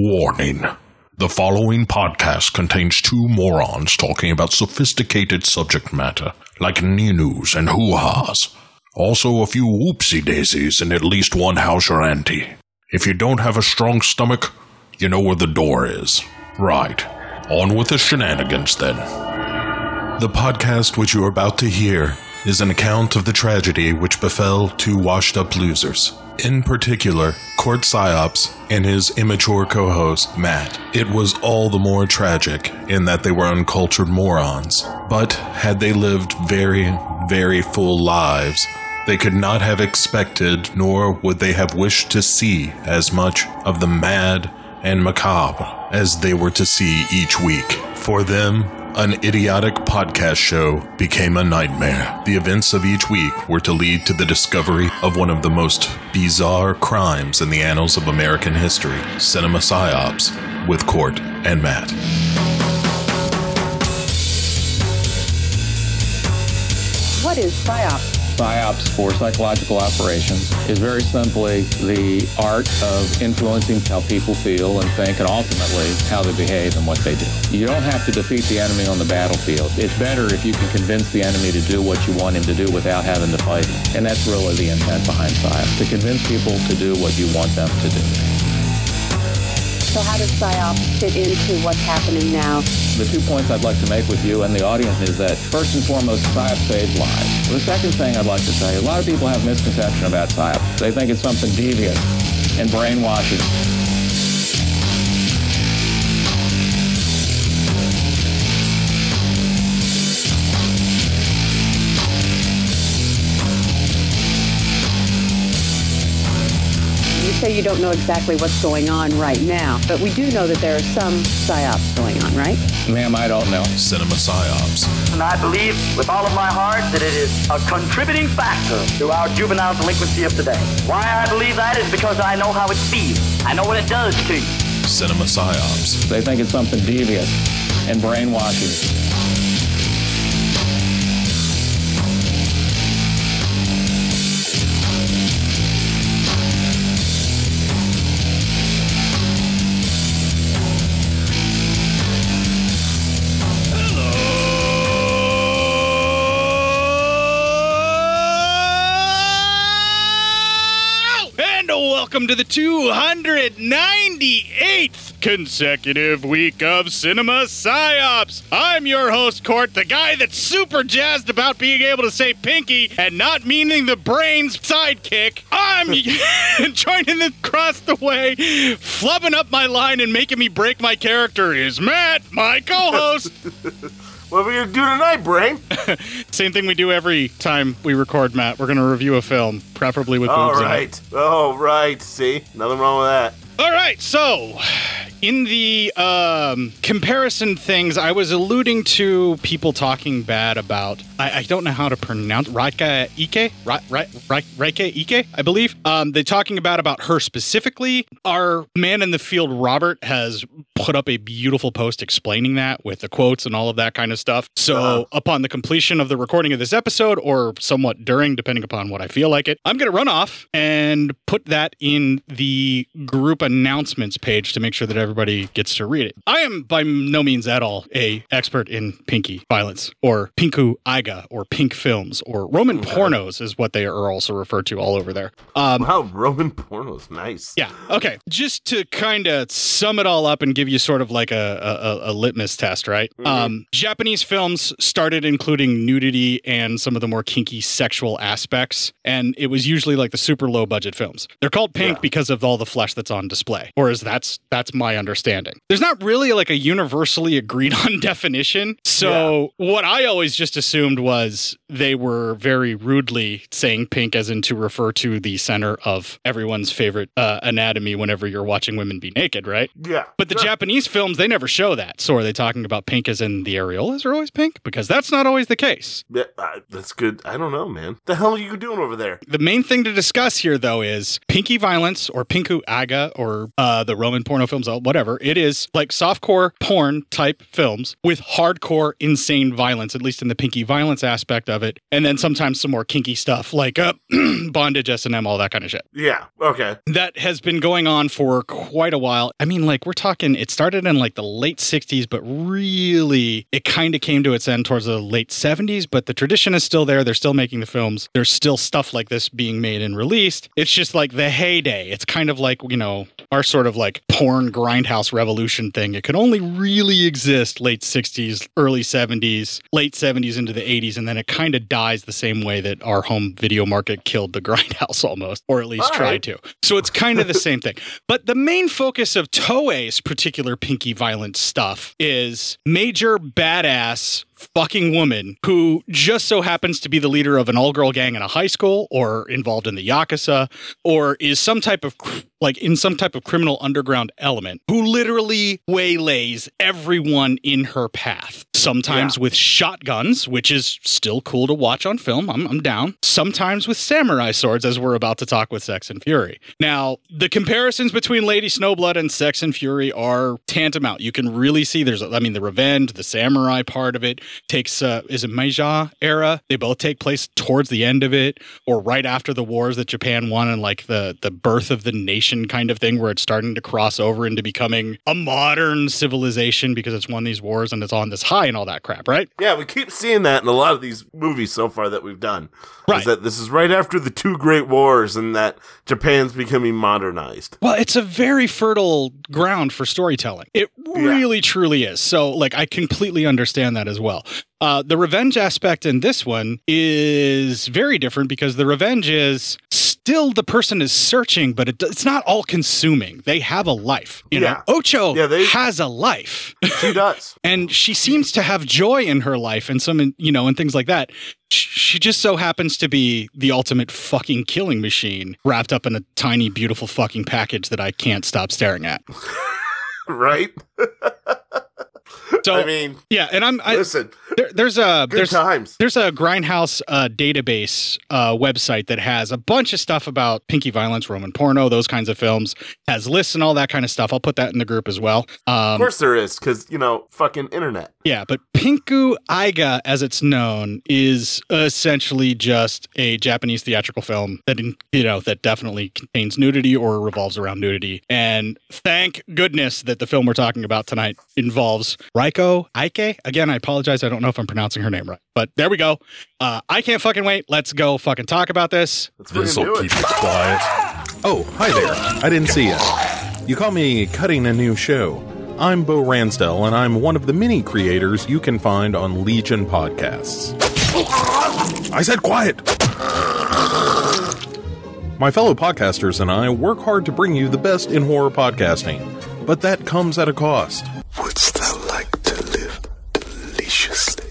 Warning. The following podcast contains two morons talking about sophisticated subject matter, like news and hoo-has. Also a few whoopsie daisies and at least one houser ante. If you don't have a strong stomach, you know where the door is. Right. On with the shenanigans then. The podcast which you are about to hear is an account of the tragedy which befell two washed up losers. In particular, Court Psyops and his immature co host, Matt. It was all the more tragic in that they were uncultured morons. But had they lived very, very full lives, they could not have expected, nor would they have wished to see as much of the mad and macabre as they were to see each week. For them, an idiotic podcast show became a nightmare. The events of each week were to lead to the discovery of one of the most bizarre crimes in the annals of American history cinema psyops with Court and Matt. What is PSYOP? PSYOPs for psychological operations is very simply the art of influencing how people feel and think and ultimately how they behave and what they do. You don't have to defeat the enemy on the battlefield. It's better if you can convince the enemy to do what you want him to do without having to fight. And that's really the intent behind PSYOPs, to convince people to do what you want them to do. So how does PSYOP fit into what's happening now? The two points I'd like to make with you and the audience is that first and foremost, PSYOP saves lives. The second thing I'd like to say, a lot of people have misconception about PSYOP. They think it's something deviant and brainwashing. Say you don't know exactly what's going on right now, but we do know that there are some PSYOPs going on, right? Ma'am, I don't know. Cinema psyops. And I believe with all of my heart that it is a contributing factor to our juvenile delinquency of today. Why I believe that is because I know how it feels. I know what it does to you. Cinema psyops. They think it's something deviant and brainwashing. Welcome to the 298th consecutive week of Cinema Psyops. I'm your host, Court, the guy that's super jazzed about being able to say pinky and not meaning the brain's sidekick. I'm joining across the way, flubbing up my line and making me break my character is Matt, my co-host. What are we gonna do tonight, Brain? Same thing we do every time we record, Matt. We're going to review a film, preferably with All boobs in it. right. See, nothing wrong with that. All right, so in the um, comparison things, I was alluding to people talking bad about. I, I don't know how to pronounce Raika Ike, Ra, Ra, Ra, Raika Ike, I believe. Um, they're talking about about her specifically. Our man in the field, Robert, has put up a beautiful post explaining that with the quotes and all of that kind of stuff. So Uh-huh. upon the completion of the recording of this episode, or somewhat during, depending upon what I feel like it, I'm going to run off and put that in the group announcements page to make sure that everybody gets to read it. I am by no means at all a expert in pinky violence or pinku aiga or pink films or Roman pornos is what they are also referred to all over there. Um, Wow, Roman porno's nice. yeah. Okay. Just to kind of sum it all up and give you sort of like a, a, a litmus test, right? Um, Japanese films started including nudity and some of the more kinky sexual aspects, and it was usually like the super low budget films. They're called pink Yeah. because of all the flesh that's on display, or as that's that's my understanding. There's not really like a universally agreed on definition. So what I always just assumed was they were very rudely saying pink as in to refer to the center of everyone's favorite uh, anatomy whenever you're watching women be naked, right? Yeah. But the Sure. Japanese films, they never show that. So are they talking about pink as in the areolas are always pink? Because that's not always the case. Yeah, uh, that's good. I don't know, man. The hell are you doing over there? The main thing to discuss here, though, is pinky violence or pinku aga or uh, the Roman porno films, what whatever. It is like softcore porn type films with hardcore insane violence, at least in the pinky violence aspect of it, and then sometimes some more kinky stuff like uh, bondage, S and M, all that kind of shit. Yeah. Okay. That has been going on for quite a while. I mean, like we're talking. It started in like the late '60s, but really, it kind of came to its end towards the late '70s. But the tradition is still there. They're still making the films. There's still stuff like this being made and released. It's just like the heyday. It's kind of like you know our sort of like porn grindhouse revolution thing. It could only really exist late 60s, early 70s, late 70s into the 80s, and then it kind of dies the same way that our home video market killed the grindhouse almost, or at least All tried right. to. So it's kind of the same thing. But the main focus of Toei's particular pinky violence stuff is major badass fucking woman who just so happens to be the leader of an all-girl gang in a high school or involved in the yakuza or is some type of cr- like in some type of criminal underground element who literally waylays everyone in her path. Sometimes Yeah. with shotguns which is still cool to watch on film. I'm, I'm down. Sometimes with samurai swords as we're about to talk with sex and fury. Now the comparisons between lady snowblood and sex and fury are tantamount. You can really see there's i mean the revenge the samurai part of it takes uh, is it Meiji era they both take place towards the end of it or right after the wars that japan won and like the the birth of the nation kind of thing where it's starting to cross over into becoming a modern civilization because it's won these wars and it's on this high and all that crap right Yeah, we keep seeing that in a lot of these movies so far that we've done. Right. Is that this is right after the two great wars and that Japan's becoming modernized. Well, it's a very fertile ground for storytelling. It really, truly is. So, like, I completely understand that as well. Uh, the revenge aspect in this one is very different because the revenge is still the person is searching, but it, it's not all consuming. They have a life. You Yeah. know, Ocho Yeah, they- has a life. She does. and she seems to have joy in her life and some you know and things like that she just so happens to be the ultimate fucking killing machine wrapped up in a tiny beautiful fucking package that i can't stop staring at right? so I mean, yeah and i'm I, listen, there, there's a good there's times. there's a grindhouse uh, database uh, website that has a bunch of stuff about pinky violence roman porno those kinds of films has lists and all that kind of stuff i'll put that in the group as well um, of course there is, because, you know, fucking internet. Yeah, but Pinku Aiga, as it's known, is essentially just a Japanese theatrical film that you know that definitely contains nudity or revolves around nudity. And thank goodness that the film we're talking about tonight involves Raiko Aike. Again, I apologize, I don't know if I'm pronouncing her name right, but there we go. Uh, I can't fucking wait. Let's go fucking talk about this. This'll keep it. it quiet. Oh, hi there. I didn't see you. You call me cutting a new show. I'm Bo Ransdell, and I'm one of the many creators you can find on Legion Podcasts. I said quiet! My fellow podcasters and I work hard to bring you the best in horror podcasting, but that comes at a cost. Wouldst thou like to live deliciously?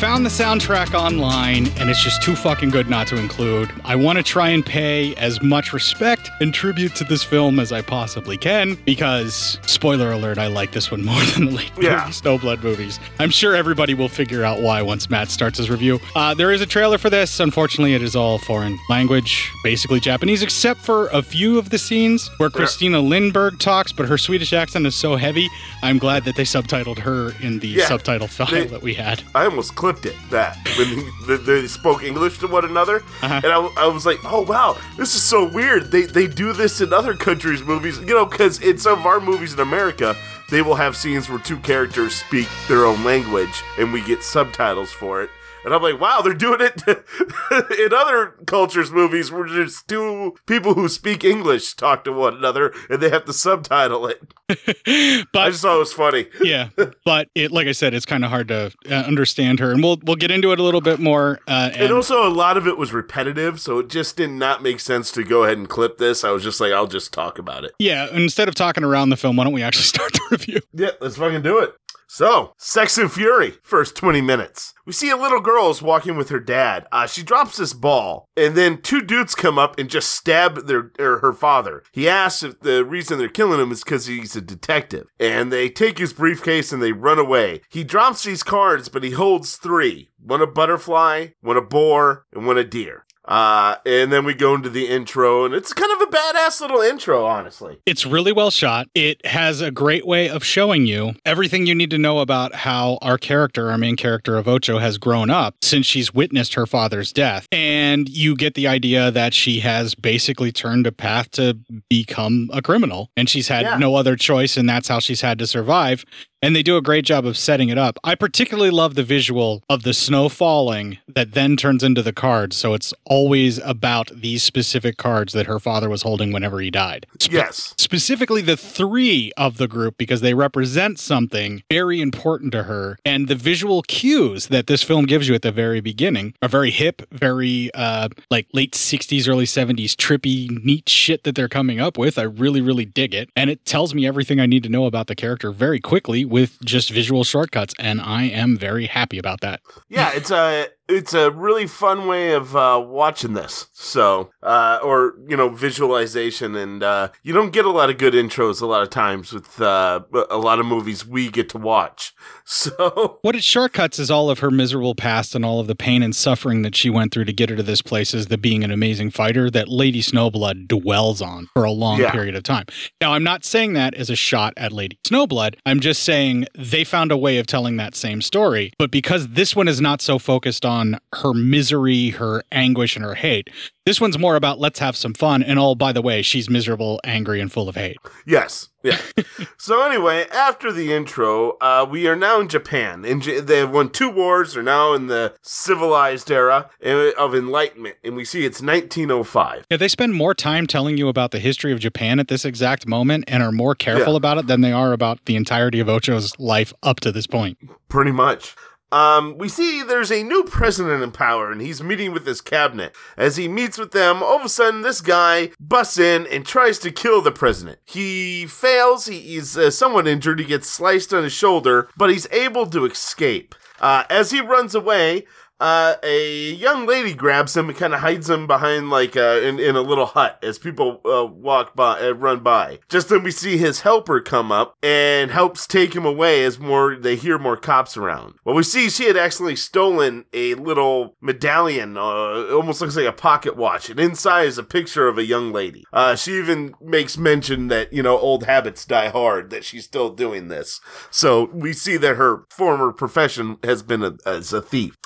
Found the soundtrack online and it's just too fucking good not to include. I want to try and pay as much respect and tribute to this film as I possibly can because, spoiler alert, I like this one more than the late Yeah. Snowblood movies. I'm sure everybody will figure out why once Matt starts his review. Uh, there is a trailer for this. Unfortunately, it is all foreign language, basically Japanese, except for a few of the scenes where Christina Lindberg talks, but her Swedish accent is so heavy. I'm glad that they subtitled her in the Yeah. subtitle file They- that we had. I almost clipped it that when they, they spoke English to one another, Uh-huh. and I, I was like, "Oh wow, this is so weird." They they do this in other countries' movies, you know, because in some of our movies in America, they will have scenes where two characters speak their own language, and we get subtitles for it. And I'm like, wow, they're doing it in other cultures' movies where just two people who speak English talk to one another and they have to subtitle it. I But just thought it was funny. yeah, but it, like I said, it's kind of hard to uh, understand her, and we'll we'll get into it a little bit more. Uh, and And also, a lot of it was repetitive, so it just did not make sense to go ahead and clip this. I was just like, I'll just talk about it. yeah, instead of talking around the film, why don't we actually start the review? Yeah, let's fucking do it. So, Sex and Fury, first 20 minutes. We see a little girl is walking with her dad. Uh, she drops this ball, and then two dudes come up and just stab their or her father. He asks if the reason they're killing him is because he's a detective. And they take his briefcase and they run away. He drops these cards, but he holds three one a butterfly, one a boar, and one a deer. Uh, and then we go into the intro, and it's kind of a badass little intro, honestly. It's really well shot. It has a great way of showing you everything you need to know about how our character, our main character of Ocho, has grown up since she's witnessed her father's death. And you get the idea that she has basically turned a path to become a criminal. And she's had Yeah. no other choice, and that's how she's had to survive. And they do a great job of setting it up. I particularly love the visual of the snow falling that then turns into the cards. So it's always about these specific cards that her father was holding whenever he died. Spe- Yes. specifically the three of the group because they represent something very important to her and the visual cues that this film gives you at the very beginning are very hip very uh like late 60s early 70s trippy neat shit that they're coming up with i really really dig it and it tells me everything i need to know about the character very quickly with just visual shortcuts and i am very happy about that. Yeah, it's a it's a really fun way of uh, watching this. So, uh, or you know, visualization, and uh, you don't get a lot of good intros a lot of times with uh, a lot of movies we get to watch. So, What it shortcuts is all of her miserable past and all of the pain and suffering that she went through to get her to this place as the being an amazing fighter that Lady Snowblood dwells on for a long Yeah. period of time. Now, I'm not saying that as a shot at Lady Snowblood. I'm just saying they found a way of telling that same story. But because this one is not so focused on her misery, her anguish, and her hate, this one's more about let's have some fun. And oh, by the way, she's miserable, angry, and full of hate. yes, yeah. so anyway, after the intro, uh, we are now in Japan. In J- they have won two wars. They're now in the civilized era uh, of enlightenment, and we see it's 1905. Yeah, they spend more time telling you about the history of Japan at this exact moment and are more careful Yeah. about it than they are about the entirety of Ocho's life up to this point. Pretty much. Um, we see there's a new president in power, and he's meeting with his cabinet. As he meets with them, all of a sudden, this guy busts in and tries to kill the president. He fails. He, he's uh, somewhat injured. He gets sliced on his shoulder, but he's able to escape. Uh, as he runs away, uh, a young lady grabs him and kind of hides him behind like uh, in, in a little hut as people uh, walk by uh, run by. Just then we see his helper come up and helps take him away as more they hear more cops around. Well we see she had accidentally stolen a little medallion uh, almost looks like a pocket watch and inside is a picture of a young lady. Uh, she even makes mention that you know old habits die hard that she's still doing this. So we see that her former profession has been a, as a thief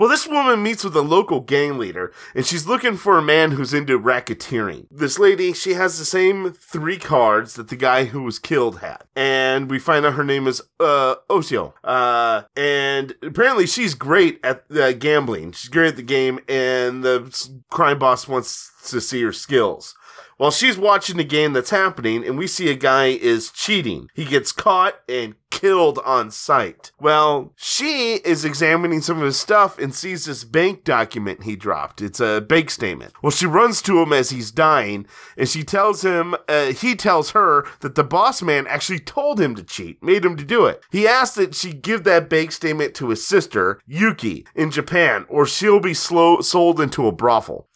well, this woman meets with a local gang leader, and she's looking for a man who's into racketeering. This lady, she has the same three cards that the guy who was killed had. And we find out her name is, uh, Osio. Uh, and apparently she's great at uh, gambling. She's great at the game, and the crime boss wants to see her skills. While she's watching the game that's happening, and we see a guy is cheating. He gets caught and killed on sight. Well, she is examining some of his stuff and sees this bank document he dropped. It's a bank statement. Well, she runs to him as he's dying, and she tells him, uh, he tells her that the boss man actually told him to cheat, made him to do it. He asked that she give that bank statement to his sister, Yuki, in Japan, or she'll be slow sold into a brothel.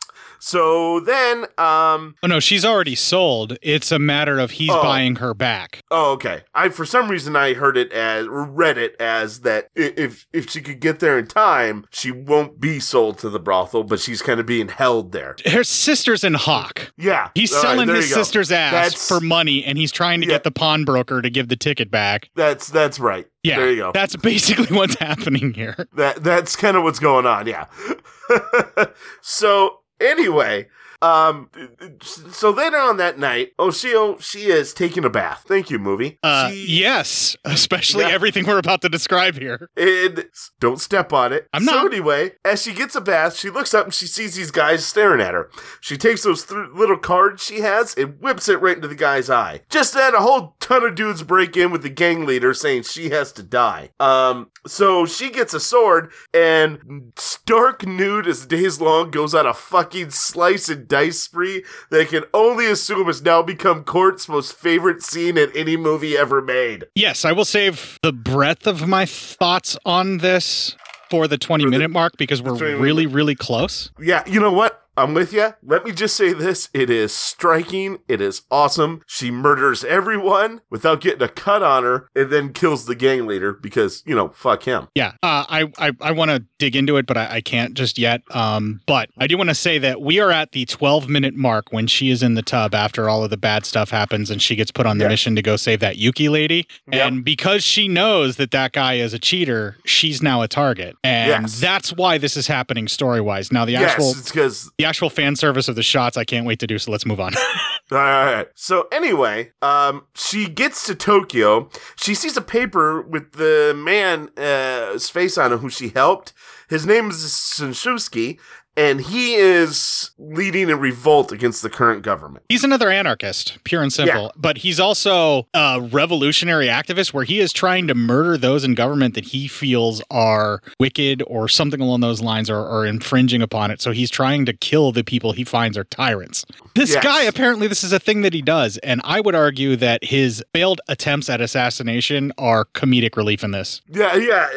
So then, um, Oh no, she's already sold. It's a matter of he's Oh. buying her back. Oh, okay. I for some reason I heard it as or read it as that if if she could get there in time, she won't be sold to the brothel, but she's kind of being held there. Her sister's in Hawk. Yeah, He's All right, selling there his sister's ass That's- for money, and he's trying to Yeah. get the pawnbroker to give the ticket back. That's that's right. Yeah, there you go. That's basically what's happening here. That that's kind of what's going on. Yeah. so anyway, um, so later on that night, Oshio she is taking a bath. Thank you, movie. Uh, She- yes, especially Yeah. everything we're about to describe here. And don't step on it. I'm So not. anyway, as she gets a bath, she looks up and she sees these guys staring at her. She takes those th- little cards she has and whips it right into the guy's eye. Just then, a whole ton of dudes break in with the gang leader saying she has to die. Um, so she gets a sword and stark nude as days long goes on a fucking slice and dice spree that I can only assume has now become Court's most favorite scene in any movie ever made. Yes, I will save the breadth of my thoughts on this for the 20 For the- minute mark because we're 20 really, really close. Yeah, you know what? I'm with you. Let me just say this. It is striking. It is awesome. She murders everyone without getting a cut on her and then kills the gang leader because, you know, fuck him. Yeah, uh, I I, I want to dig into it, but I, I can't just yet. Um, but I do want to say that we are at the 12 minute mark when she is in the tub after all of the bad stuff happens, and she gets put on the Yeah. mission to go save that Yuki lady. And because she knows that that guy is a cheater, she's now a target, and Yes. that's why this is happening story wise. Now the yes, actual it's because the actual fan service of the shots, I can't wait to do. So let's move on. All right. So anyway, um, she gets to Tokyo. She sees a paper with the man uh, face on it who she helped. His name is Shinshuski, and he is leading a revolt against the current government. He's another anarchist, pure and simple. Yeah. But he's also a revolutionary activist where he is trying to murder those in government that he feels are wicked or something along those lines or, or infringing upon it. So he's trying to kill the people he finds are tyrants. This Yes. guy, apparently, this is a thing that he does. And I would argue that his failed attempts at assassination are comedic relief in this. Yeah, yeah.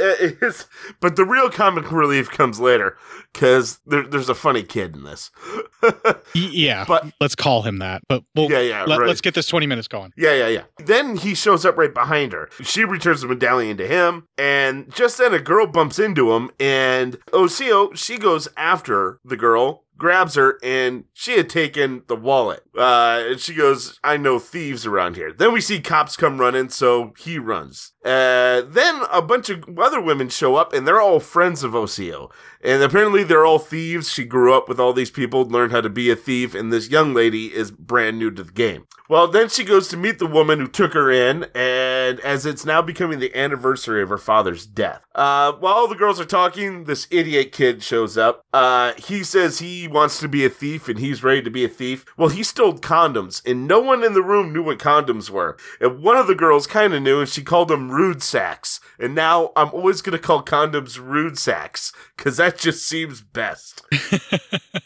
But the real comic relief comes later because there, there's a funny kid in this. Yeah, But- let's call him that. But we'll, Yeah, yeah, let, right. us get this 20 minutes going. Yeah, yeah, yeah. Then he shows up right behind her. She returns the medallion to him, and just then a girl bumps into him, and Osio, she goes after the girl, grabs her, and she had taken the wallet. Uh, and she goes, I know thieves around here. Then we see cops come running, so he runs. Uh, then a bunch of other women show up, and they're all friends of Osio. And apparently they're all thieves. She grew up with all these people, learned how to be a thief, and this young lady is brand new to the game. Well, then she goes to meet the woman who took her in, and as it's now becoming the anniversary of her father's death. Uh, while all the girls are talking, this idiot kid shows up. Uh, he says he wants to be a thief and he's ready to be a thief. Well, he stole condoms, and no one in the room knew what condoms were. And one of the girls kind of knew, and she called them rude sacks. And now I'm always going to call condoms rude sacks, because that just seems best.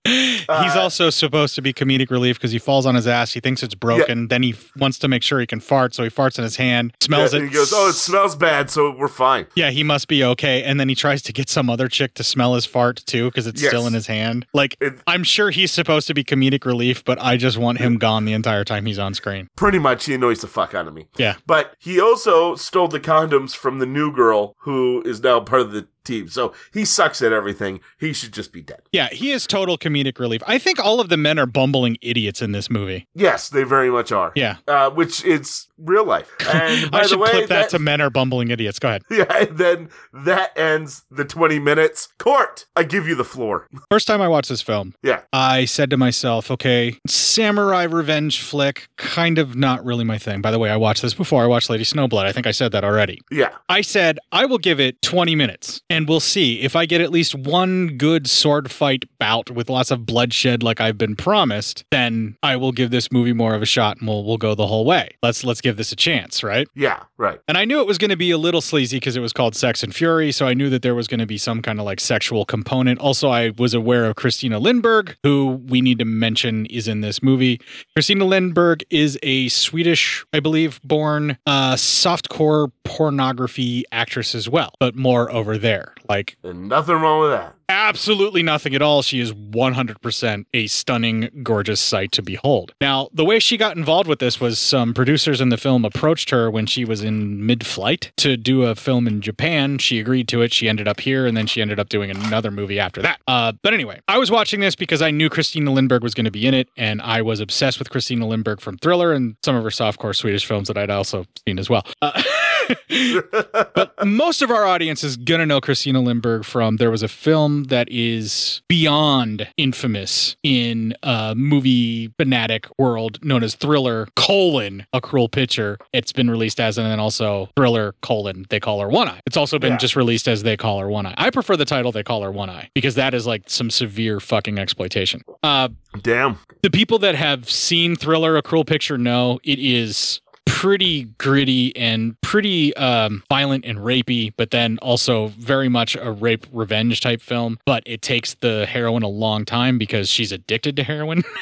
He's Uh, also supposed to be comedic relief because he falls on his ass. He thinks it's broken. Then he f- wants to make sure he can fart, so he farts in his hand, smells Yeah, it. and he goes, Oh, it smells bad, so we're fine. Yeah, he must be okay. And then he tries to get some other chick to smell his fart too because it's Yes. still in his hand. Like, It- I'm sure he's supposed to be comedic relief, but I just want him gone the entire time he's on screen. Pretty much, he annoys the fuck out of me. Yeah. But he also stole the condoms from the new girl who is now part of the team. So he sucks at everything. He should just be dead. Yeah, he is total comedic relief. I think all of the men are bumbling idiots in this movie. Yes, they very much are. Yeah. Uh, which is real life. And by I the should way, clip that, to men are bumbling idiots. Go ahead. yeah, and then that ends the 20 minutes. Court, I give you the floor. First time I watched this film, Yeah. I said to myself, okay, samurai revenge flick, kind of not really my thing. By the way, I watched this before. I watched Lady Snowblood. I think I said that already. Yeah. I said, I will give it 20 minutes. And we'll see. If I get at least one good sword fight bout with lots of bloodshed like I've been promised, then I will give this movie more of a shot and we'll we'll go the whole way. Let's let's give this a chance, right? Yeah, right. And I knew it was going to be a little sleazy because it was called Sex and Fury, so I knew that there was going to be some kind of like sexual component. Also, I was aware of Christina Lindberg, who we need to mention is in this movie. Christina Lindberg is a Swedish, I believe, born uh, softcore pornography actress as well, but more over there. Like And nothing wrong with that. absolutely nothing at all. She is 100% a stunning, gorgeous sight to behold. Now, the way she got involved with this was some producers in the film approached her when she was in mid flight to do a film in Japan. She agreed to it. She ended up here, and then she ended up doing another movie after that. Uh, but anyway, I was watching this because I knew Christina Lindberg was going to be in it, and I was obsessed with Christina Lindberg from Thriller and some of her softcore Swedish films that I'd also seen as well. Uh, but most of our audience is gonna know Christina Lindberg from there was a film that is beyond infamous in uh movie fanatic world known as Thriller colon a cruel picture. It's been released as and then also Thriller colon they call her one eye. It's also been Yeah. just released as they call her one eye. I prefer the title they call her one eye because that is like some severe fucking exploitation. Uh Damn. the people that have seen Thriller, A Cruel Picture, know it is pretty gritty and pretty um, violent and rapey, but then also very much a rape revenge type film. But it takes the heroine a long time because she's addicted to heroin.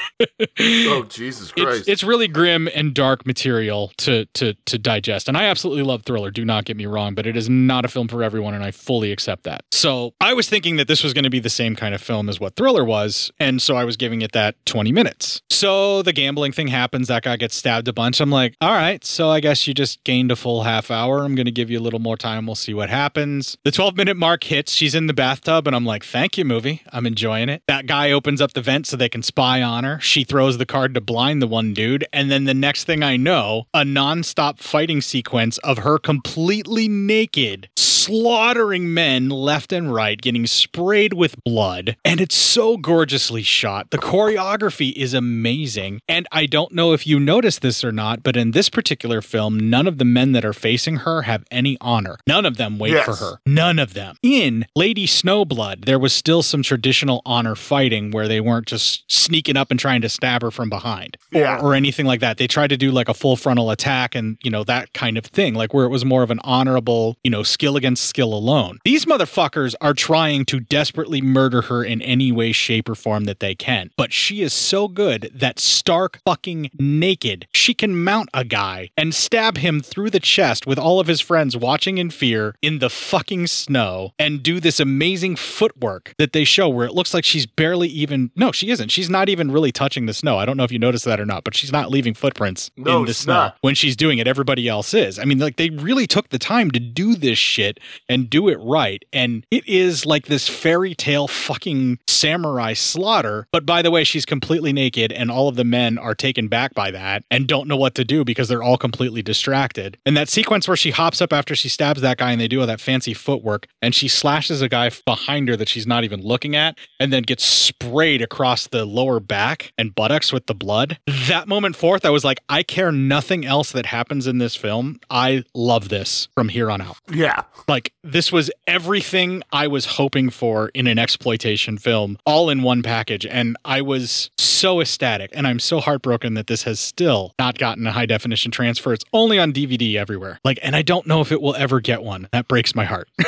Oh Jesus Christ. It's, it's really grim and dark material to to to digest, and I absolutely love Thriller. Do not get me wrong, but it is not a film for everyone, and I fully accept that. So I was thinking that this was going to be the same kind of film as what Thriller was, and so I was giving it that twenty minutes. So the gambling thing happens. That guy gets stabbed a bunch. I'm like, all right, so I guess you just gained a full half hour. I'm going to give you a little more time. We'll see what happens. The 12 minute mark hits. She's in the bathtub, and I'm like, thank you, movie. I'm enjoying it. That guy opens up the vent so they can spy on her. She throws the card to blind the one dude. And then the next thing I know, a nonstop fighting sequence of her completely naked, slaughtering men left and right, getting sprayed with blood. And it's so gorgeously shot. The choreography is amazing. And I don't know if you noticed this or not, but in this particular film, none of the men that are facing her have any honor. None of them wait for her. None of them. In Lady Snowblood, there was still some traditional honor fighting where they weren't just sneaking up and trying to stab her from behind or, Yeah. or anything like that. They tried to do like a full frontal attack and, you know, that kind of thing, like where it was more of an honorable, you know, skill against skill alone. These motherfuckers are trying to desperately murder her in any way, shape, or form that they can. But she is so good that stark fucking naked, she can mount a guy and stab him through the chest with all of his friends watching in fear in the fucking snow and do this amazing footwork that they show where it looks like she's barely even no, she isn't. She's not even really touching the snow. I don't know if you noticed that or not, but she's not leaving footprints No, in the snow not. when she's doing it. Everybody else is. I mean, like they really took the time to do this shit and do it right. And it is like this fairy tale fucking samurai slaughter. But by the way, she's completely naked, and all of the men are taken back by that and don't know what to do because they're all completely distracted. And that sequence where she hops up after she stabs that guy and they do all that fancy footwork and she slashes a guy behind her that she's not even looking at and then gets sprayed across the lower back and buttocks with the blood. That moment forth, I was like, I care nothing else that happens in this film. I love this from here on out. yeah. Like this was everything I was hoping for in an exploitation film, all in one package. And I was so ecstatic. And I'm so heartbroken that this has still not gotten a high definition transfer. It's only on DVD everywhere. Like, and I don't know if it will ever get one. That breaks my heart.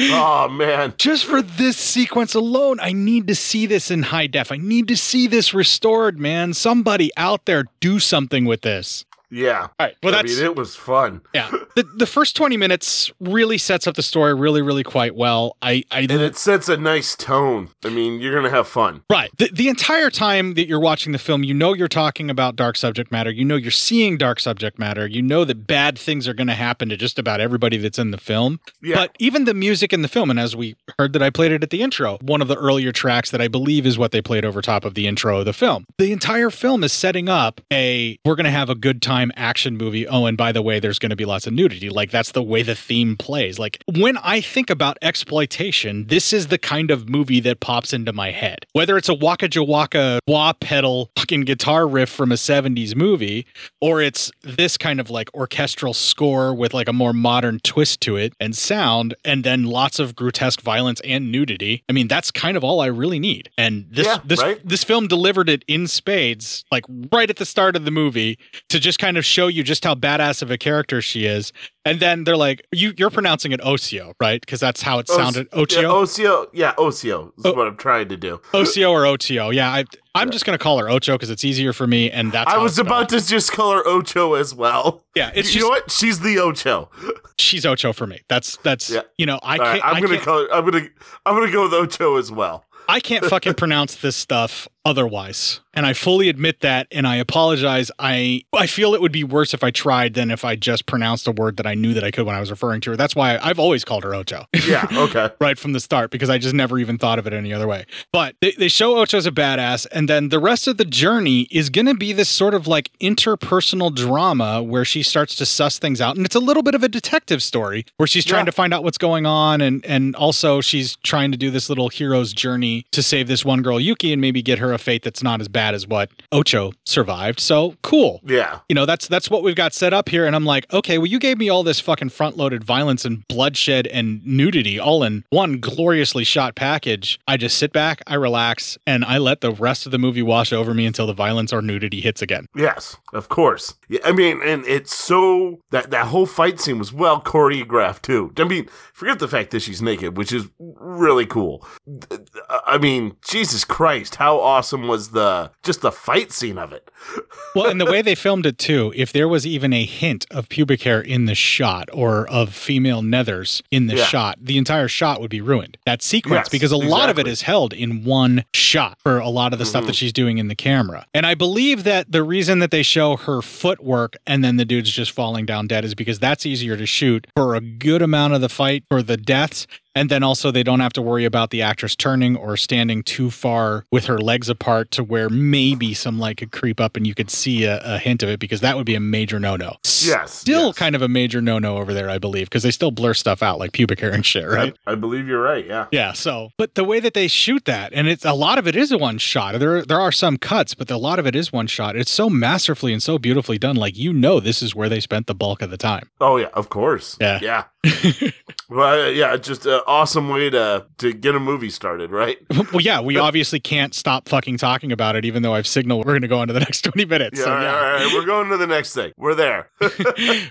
Oh man. Just for this sequence alone, I need to see this in high def. I need to see this restored, man. Somebody out there do something with this. Yeah. All right. Well, I that's mean, it was fun. yeah. The, the first 20 minutes really sets up the story really, really quite well. I, I And it sets a nice tone. I mean, you're gonna have fun. Right. The, the entire time that you're watching the film, you know you're talking about dark subject matter. You know you're seeing dark subject matter. You know that bad things are going to happen to just about everybody that's in the film. Yeah. But even the music in the film, and as we heard that I played it at the intro, one of the earlier tracks that I believe is what they played over top of the intro of the film. The entire film is setting up a we're going to have a good time time action movie. Oh, and by the way, there's going to be lots of nudity. Like that's the way the theme plays. Like when I think about exploitation, this is the kind of movie that pops into my head. Whether it's a Waka Jawaka wah pedal fucking guitar riff from a 70s movie, or it's this kind of like orchestral score with like a more modern twist to it and sound, and then lots of grotesque violence and nudity. I mean, that's kind of all I really need. And this Yeah, this right? this film delivered it in spades, like right at the start of the movie, to just kind of show you just how badass of a character she is. And then they're like, "You you're pronouncing it Ocio, right? Because that's how it sounded. Ocio, Yeah, Ocio. Yeah, Ocio is Oh. what I'm trying to do. Ocio or Otio. Yeah, I, I'm just gonna call her Ocho because it's easier for me, and that's. I was about to just call her Ocho as well. Yeah, it's you just know what? She's the Ocho. she's Ocho for me. That's that's Yeah. you know I All right, can't I'm gonna can't, call her. I'm gonna. I'm gonna go with Ocho as well. I can't fucking pronounce this stuff otherwise. And I fully admit that and I apologize. I I feel it would be worse if I tried than if I just pronounced a word that I knew that I could when I was referring to her. That's why I've always called her Ocho. Yeah. Okay. right from the start because I just never even thought of it any other way. But they, they show Ocho as a badass, and then the rest of the journey is going to be this sort of like interpersonal drama where she starts to suss things out, and it's a little bit of a detective story where she's trying Yeah. to find out what's going on, and and also she's trying to do this little hero's journey to save this one girl Yuki and maybe get her a fate that's not as bad as what Ocho survived. So cool Yeah. you know that's that's what we've got set up here and i'm like okay well you gave me all this fucking front loaded violence and bloodshed and nudity all in one gloriously shot package i just sit back i relax and i let the rest of the movie wash over me until the violence or nudity hits again Yes, of course. Yeah, I mean, and it's so that that whole fight scene was well choreographed too. I mean, forget the fact that she's naked, which is really cool. I mean, Jesus Christ, how awesome was the just the fight scene of it? well and the way they filmed it too if there was even a hint of pubic hair in the shot or of female nethers in the Yeah. shot the entire shot would be ruined that sequence Yes, because a lot of it exactly. Mm-hmm. is held in one shot for a lot of the stuff that she's doing in the camera and i believe that the reason that they show her footwork and then the dude's just falling down dead is because that's easier to shoot for a good amount of the fight for the deaths and then also they don't have to worry about the actress turning or standing too far with her legs apart to where maybe some light could creep up and you could see a, a hint of it because that would be a major no-no. Yes, Still yes. kind of a major no-no over there, I believe, because they still blur stuff out like pubic hair and shit, right? I, I believe you're right. Yeah. Yeah, so but the way that they shoot that, and it's a lot of it is a one shot. There there are some cuts, but a lot of it is one shot. It's so masterfully and so beautifully done. Like you know this is where they spent the bulk of the time. Oh yeah, of course. Yeah. Yeah. Well, uh, yeah, just an awesome way to to get a movie started, right? Well, yeah, we obviously can't stop fucking talking about it, even though I've signaled we're going to go into the next 20 minutes. Yeah, so, all right, yeah. all right, we're going to the next thing. We're there.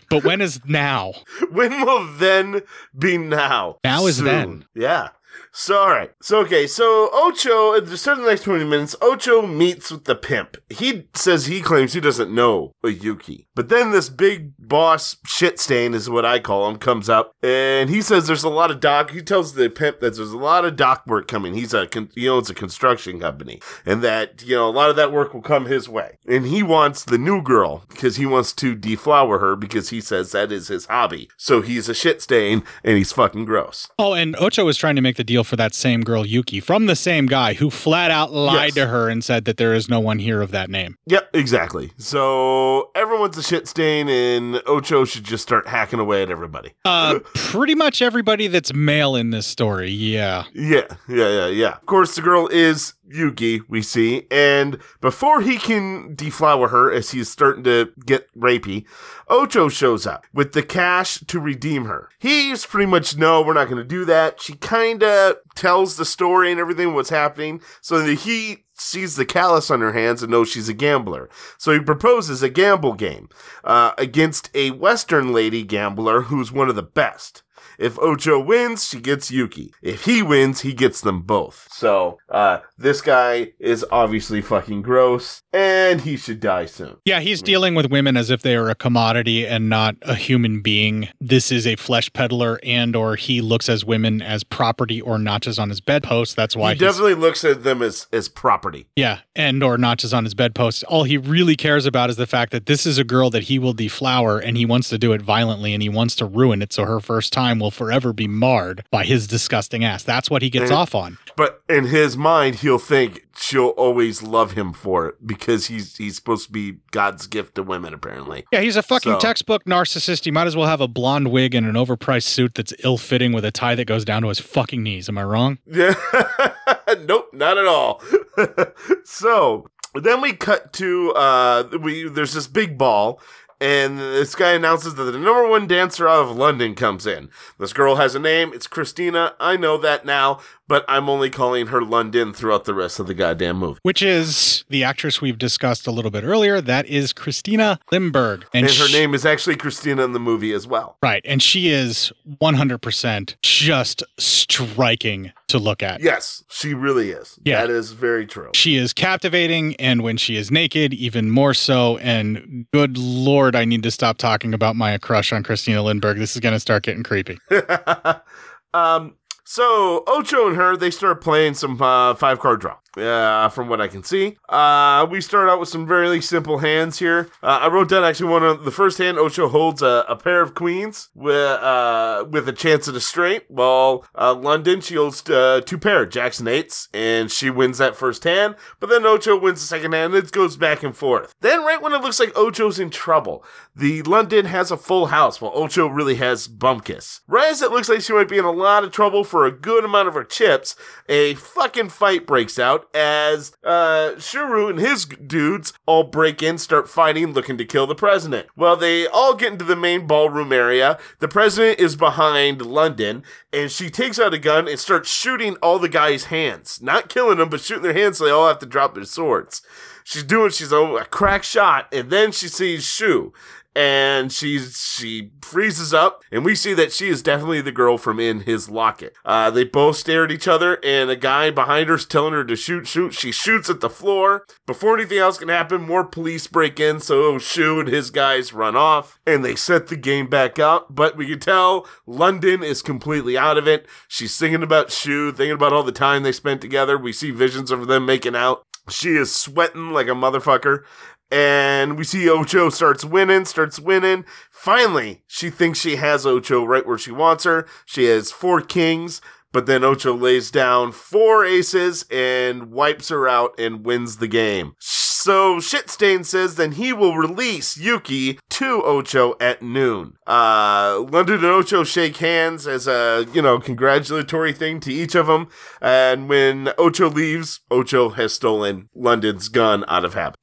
But when is now? when will then be now? Now is then. Yeah. So, all right. So, okay. So, Ocho, at the start of the next 20 minutes, Ocho meets with the pimp. He says he claims he doesn't know Yuki. But then this big boss shit stain is what I call him comes up and he says there's a lot of dock. He tells the pimp that there's a lot of dock work coming. He's a, he owns a construction company and that, you know, a lot of that work will come his way. And he wants the new girl because he wants to deflower her because he says that is his hobby. So he's a shit stain and he's fucking gross. Oh, and Ocho was trying to make the deal for that same girl, Yuki, from the same guy who flat out lied Yes. to her and said that there is no one here of that name. Yep, exactly. So everyone's a shit stain, and Ocho should just start hacking away at everybody. Uh, pretty much everybody that's male in this story, yeah. Yeah, yeah, yeah, yeah. Of course, the girl is Yuki, we see, and before he can deflower her as he's starting to get rapey, Ocho shows up with the cash to redeem her. He's pretty much, no, we're not going to do that. She kind of tells the story and everything, what's happening, so that he sees the callus on her hands and knows she's a gambler. So he proposes a gamble game uh, against a Western lady gambler who's one of the best. If Ocho wins, she gets Yuki. If he wins, he gets them both. So, uh, this guy is obviously fucking gross, and he should die soon. Yeah, he's dealing with women as if they are a commodity and not a human being. This is a flesh peddler and or he looks as women as property or notches on his bedpost. That's why he definitely looks at them as, as property. Yeah, and or notches on his bedpost. All he really cares about is the fact that this is a girl that he will deflower and he wants to do it violently and he wants to ruin it so her first time will forever be marred by his disgusting ass. That's what he gets And- off on. But in his mind, he'll think she'll always love him for it because he's he's supposed to be God's gift to women, apparently. Yeah, he's a fucking So- textbook narcissist. He might as well have a blonde wig and an overpriced suit that's ill fitting with a tie that goes down to his fucking knees. Am I wrong? Yeah. nope, not at all. so then we cut to uh we there's this big ball and this guy announces that the number one dancer out of London comes in. This girl has a name. It's Christina. I know that now, but I'm only calling her London throughout the rest of the goddamn movie. Which is the actress we've discussed a little bit earlier. That is Christina Lindberg. And, her sh- name is actually Christina in the movie as well. Right. And she is 100% just striking to look at. Yes, she really is. Yeah. That is very true. She is captivating, and when she is naked, even more so. And good lord, I need to stop talking about my crush on Christina Lindberg. This is going to start getting creepy. um, so Ocho and her, they start playing some uh, five card draw. Uh, from what I can see, uh, we start out with some very simple hands here. Uh, I wrote down actually one of the first hand. Ocho holds a, a pair of queens with uh, with a chance at a straight, while uh, London she holds uh, two pair, jacks and eights, and she wins that first hand. But then Ocho wins the second hand. And it goes back and forth. Then right when it looks like Ocho's in trouble, the London has a full house, while Ocho really has bumkiss. Right as it looks like she might be in a lot of trouble for a good amount of her chips, a fucking fight breaks out as uh, Shuru and his dudes all break in, start fighting, looking to kill the president. Well, they all get into the main ballroom area. The president is behind London, and she takes out a gun and starts shooting all the guys' hands. Not killing them, but shooting their hands so they all have to drop their swords. She's doing, she's a, a crack shot, and then she sees Shu and she's she freezes up and we see that she is definitely the girl from in his locket. Uh, they both stare at each other and a guy behind her is telling her to shoot shoot. She shoots at the floor. Before anything else can happen more police break in so shu and his guys run off and they set the game back up. But we can tell london is completely out of it. She's singing about shu thinking about all the time they spent together. We see visions of them making out. She is sweating like a motherfucker and we see Ocho starts winning, starts winning. Finally, she thinks she has Ocho right where she wants her. She has four kings, but then Ocho lays down four aces and wipes her out and wins the game. So Shitstain says then he will release Yuki to Ocho at noon. Uh, London and Ocho shake hands as a, you know, congratulatory thing to each of them. And when Ocho leaves, Ocho has stolen London's gun out of habit.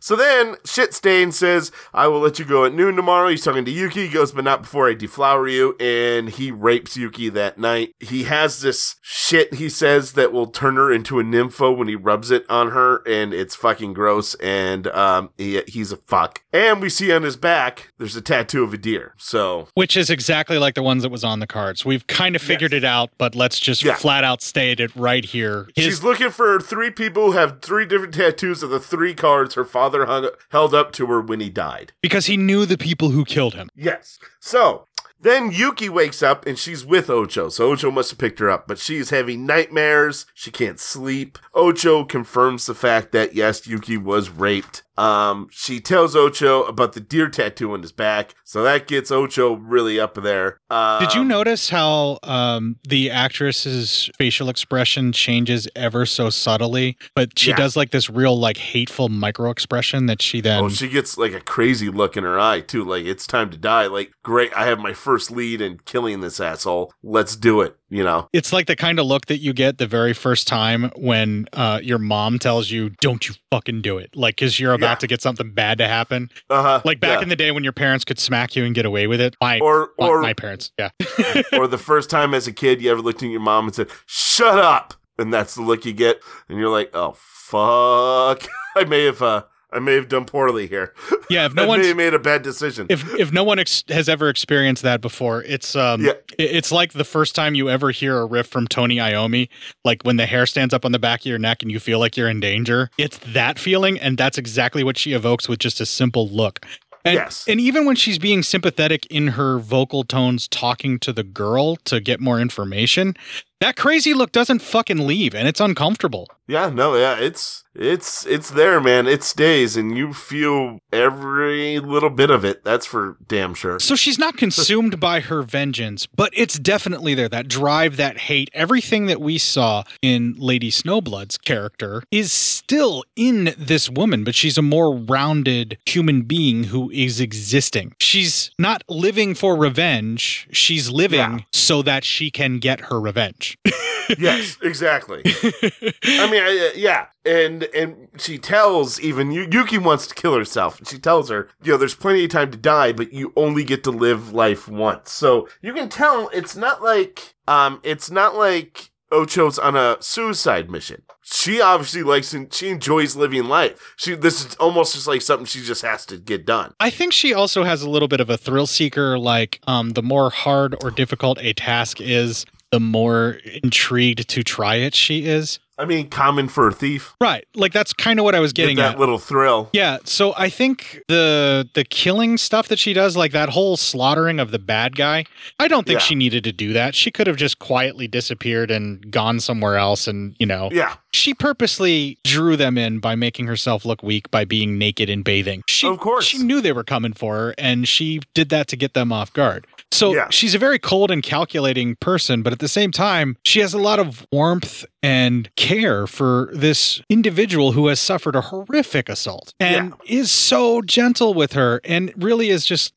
So then Shitstain says, I will let you go at noon tomorrow. He's talking to Yuki. He goes, but not before I deflower you. And he rapes Yuki that night. He has this shit, he says, that will turn her into a nympho when he rubs it on her. And it's fucking gross. And um, he, he's a fuck. And we see on his back, there's a tattoo of a deer. So Which is exactly like the ones that was on the cards. We've kind of figured it out, but let's just Yeah. flat out state it right here. His she's looking for three people who have three different tattoos of the three cards her father hung, held up to her when he died. because he knew the people who killed him. Yes. So then Yuki wakes up and she's with Ocho. So Ocho must have picked her up, but she's having nightmares. She can't sleep. Ocho confirms the fact that yes, Yuki was raped. Um, she tells Ocho about the deer tattoo on his back, so that gets Ocho really up there. Um, Did you notice how um, the actress's facial expression changes ever so subtly, but she Yeah. does like this real like hateful micro expression that she then Oh, she gets like a crazy look in her eye too. Like it's time to die. Like great, I have my first lead in killing this asshole. Let's do it. You know. It's like the kind of look that you get the very first time when uh, your mom tells you, "Don't you fucking do it," like because you're about Yeah. to get something bad to happen. Uh huh. Like back in the day when your parents could smack you and get away with it. My Or- my- or- my parents, yeah. or the first time as a kid you ever looked at your mom and said, "Shut up," and that's the look you get, and you're like, "Oh fuck, I may have, uh, I may have done poorly here. Yeah, if no I may one's have made a bad decision." if if no one ex- has ever experienced that before, it's um, Yeah. it's like the first time you ever hear a riff from Tony Iommi, like when the hair stands up on the back of your neck and you feel like you're in danger. It's that feeling, and that's exactly what she evokes with just a simple look. And, Yes. and even when she's being sympathetic in her vocal tones, talking to the girl to get more information, That crazy look doesn't fucking leave, and it's uncomfortable. Yeah, no, yeah, it's it's it's there, man. It stays, and you feel every little bit of it. That's for damn sure. So she's not consumed by her vengeance, but it's definitely there. That drive, that hate, everything that we saw in Lady Snowblood's character is still in this woman, but she's a more rounded human being who is existing. She's not living for revenge, she's living Yeah. so that she can get her revenge. yes, exactly. I mean, I, uh, yeah, and and she tells even Yu- Yuki wants to kill herself. She tells her, you know, there's plenty of time to die, but you only get to live life once. So you can tell it's not like um, it's not like Ocho's on a suicide mission. She obviously likes and she enjoys living life. She this is almost just like something she just has to get done. I think she also has a little bit of a thrill seeker. Like, um, the more hard or difficult a task is, the more intrigued to try it she is. I mean, common for a thief. Right. Like that's kind of what I was Get getting that at. little thrill. yeah, so I think the the killing stuff that she does, like that whole slaughtering of the bad guy, I don't think Yeah. she needed to do that. She could have just quietly disappeared and gone somewhere else and, you know. Yeah, She purposely drew them in by making herself look weak by being naked and bathing. She, Of course. She knew they were coming for her and she did that to get them off guard. So Yeah. she's a very cold and calculating person, but at the same time, she has a lot of warmth and care for this individual who has suffered a horrific assault and is so gentle with her and really is just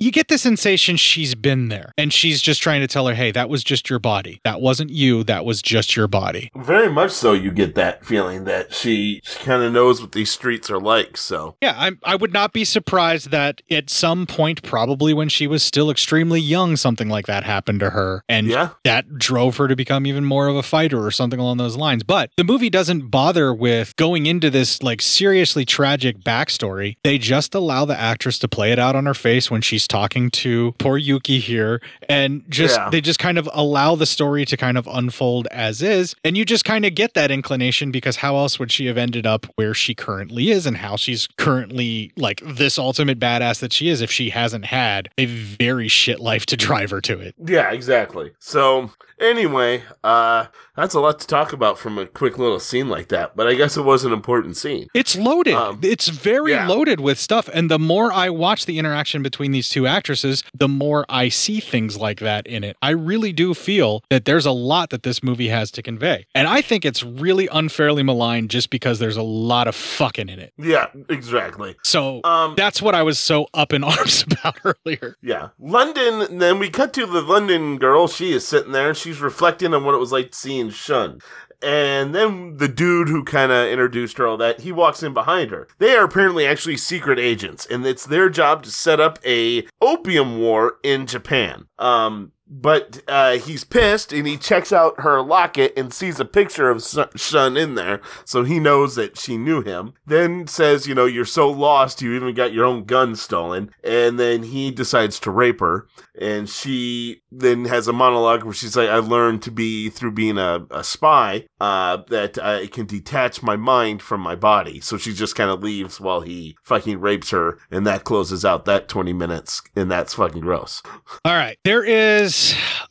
you get the sensation she's been there and she's just trying to tell her hey that was just your body that wasn't you that was just your body very much so. You get that feeling that she, she kind of knows what these streets are like. So yeah I, I would not be surprised that at some point probably when she was still extremely young something like that happened to her and Yeah. that drove her to become even more of a fighter or something along those lines but the movie doesn't bother with going into this like seriously tragic backstory they just allow the actress to play it out on her face when she's talking to poor yuki here and just Yeah. they just kind of allow the story to kind of unfold as is and you just kind of get that inclination because how else would she have ended up where she currently is and how she's currently like this ultimate badass that she is if she hasn't had a very shit life to drive her to it yeah, exactly. So anyway, uh, that's a lot to talk about from a quick little scene like that. But I guess it was an important scene. It's loaded. Um, it's very yeah. loaded with stuff. And the more I watch the interaction between these two actresses, the more I see things like that in it. I really do feel that there's a lot that this movie has to convey. And I think it's really unfairly maligned just because there's a lot of fucking in it. Yeah, exactly. So Um, that's what I was so up in arms about earlier. Yeah. London, then we cut to the London girl. She is sitting there. She's reflecting on what it was like seeing Shun. And then the dude who kind of introduced her all that, he walks in behind her. They are apparently actually secret agents, and it's their job to set up a opium war in Japan. Um, but uh, he's pissed and he checks out her locket and sees a picture of Shun in there, so he knows that she knew him. Then says, You know, you're so lost, you even got your own gun stolen. And then he decides to rape her. And she then has a monologue where she's like, I learned to be through being a, a spy uh, that I can detach my mind from my body. So she just kind of leaves while he fucking rapes her, and that closes out that 20 minutes, and that's fucking gross. All right. There is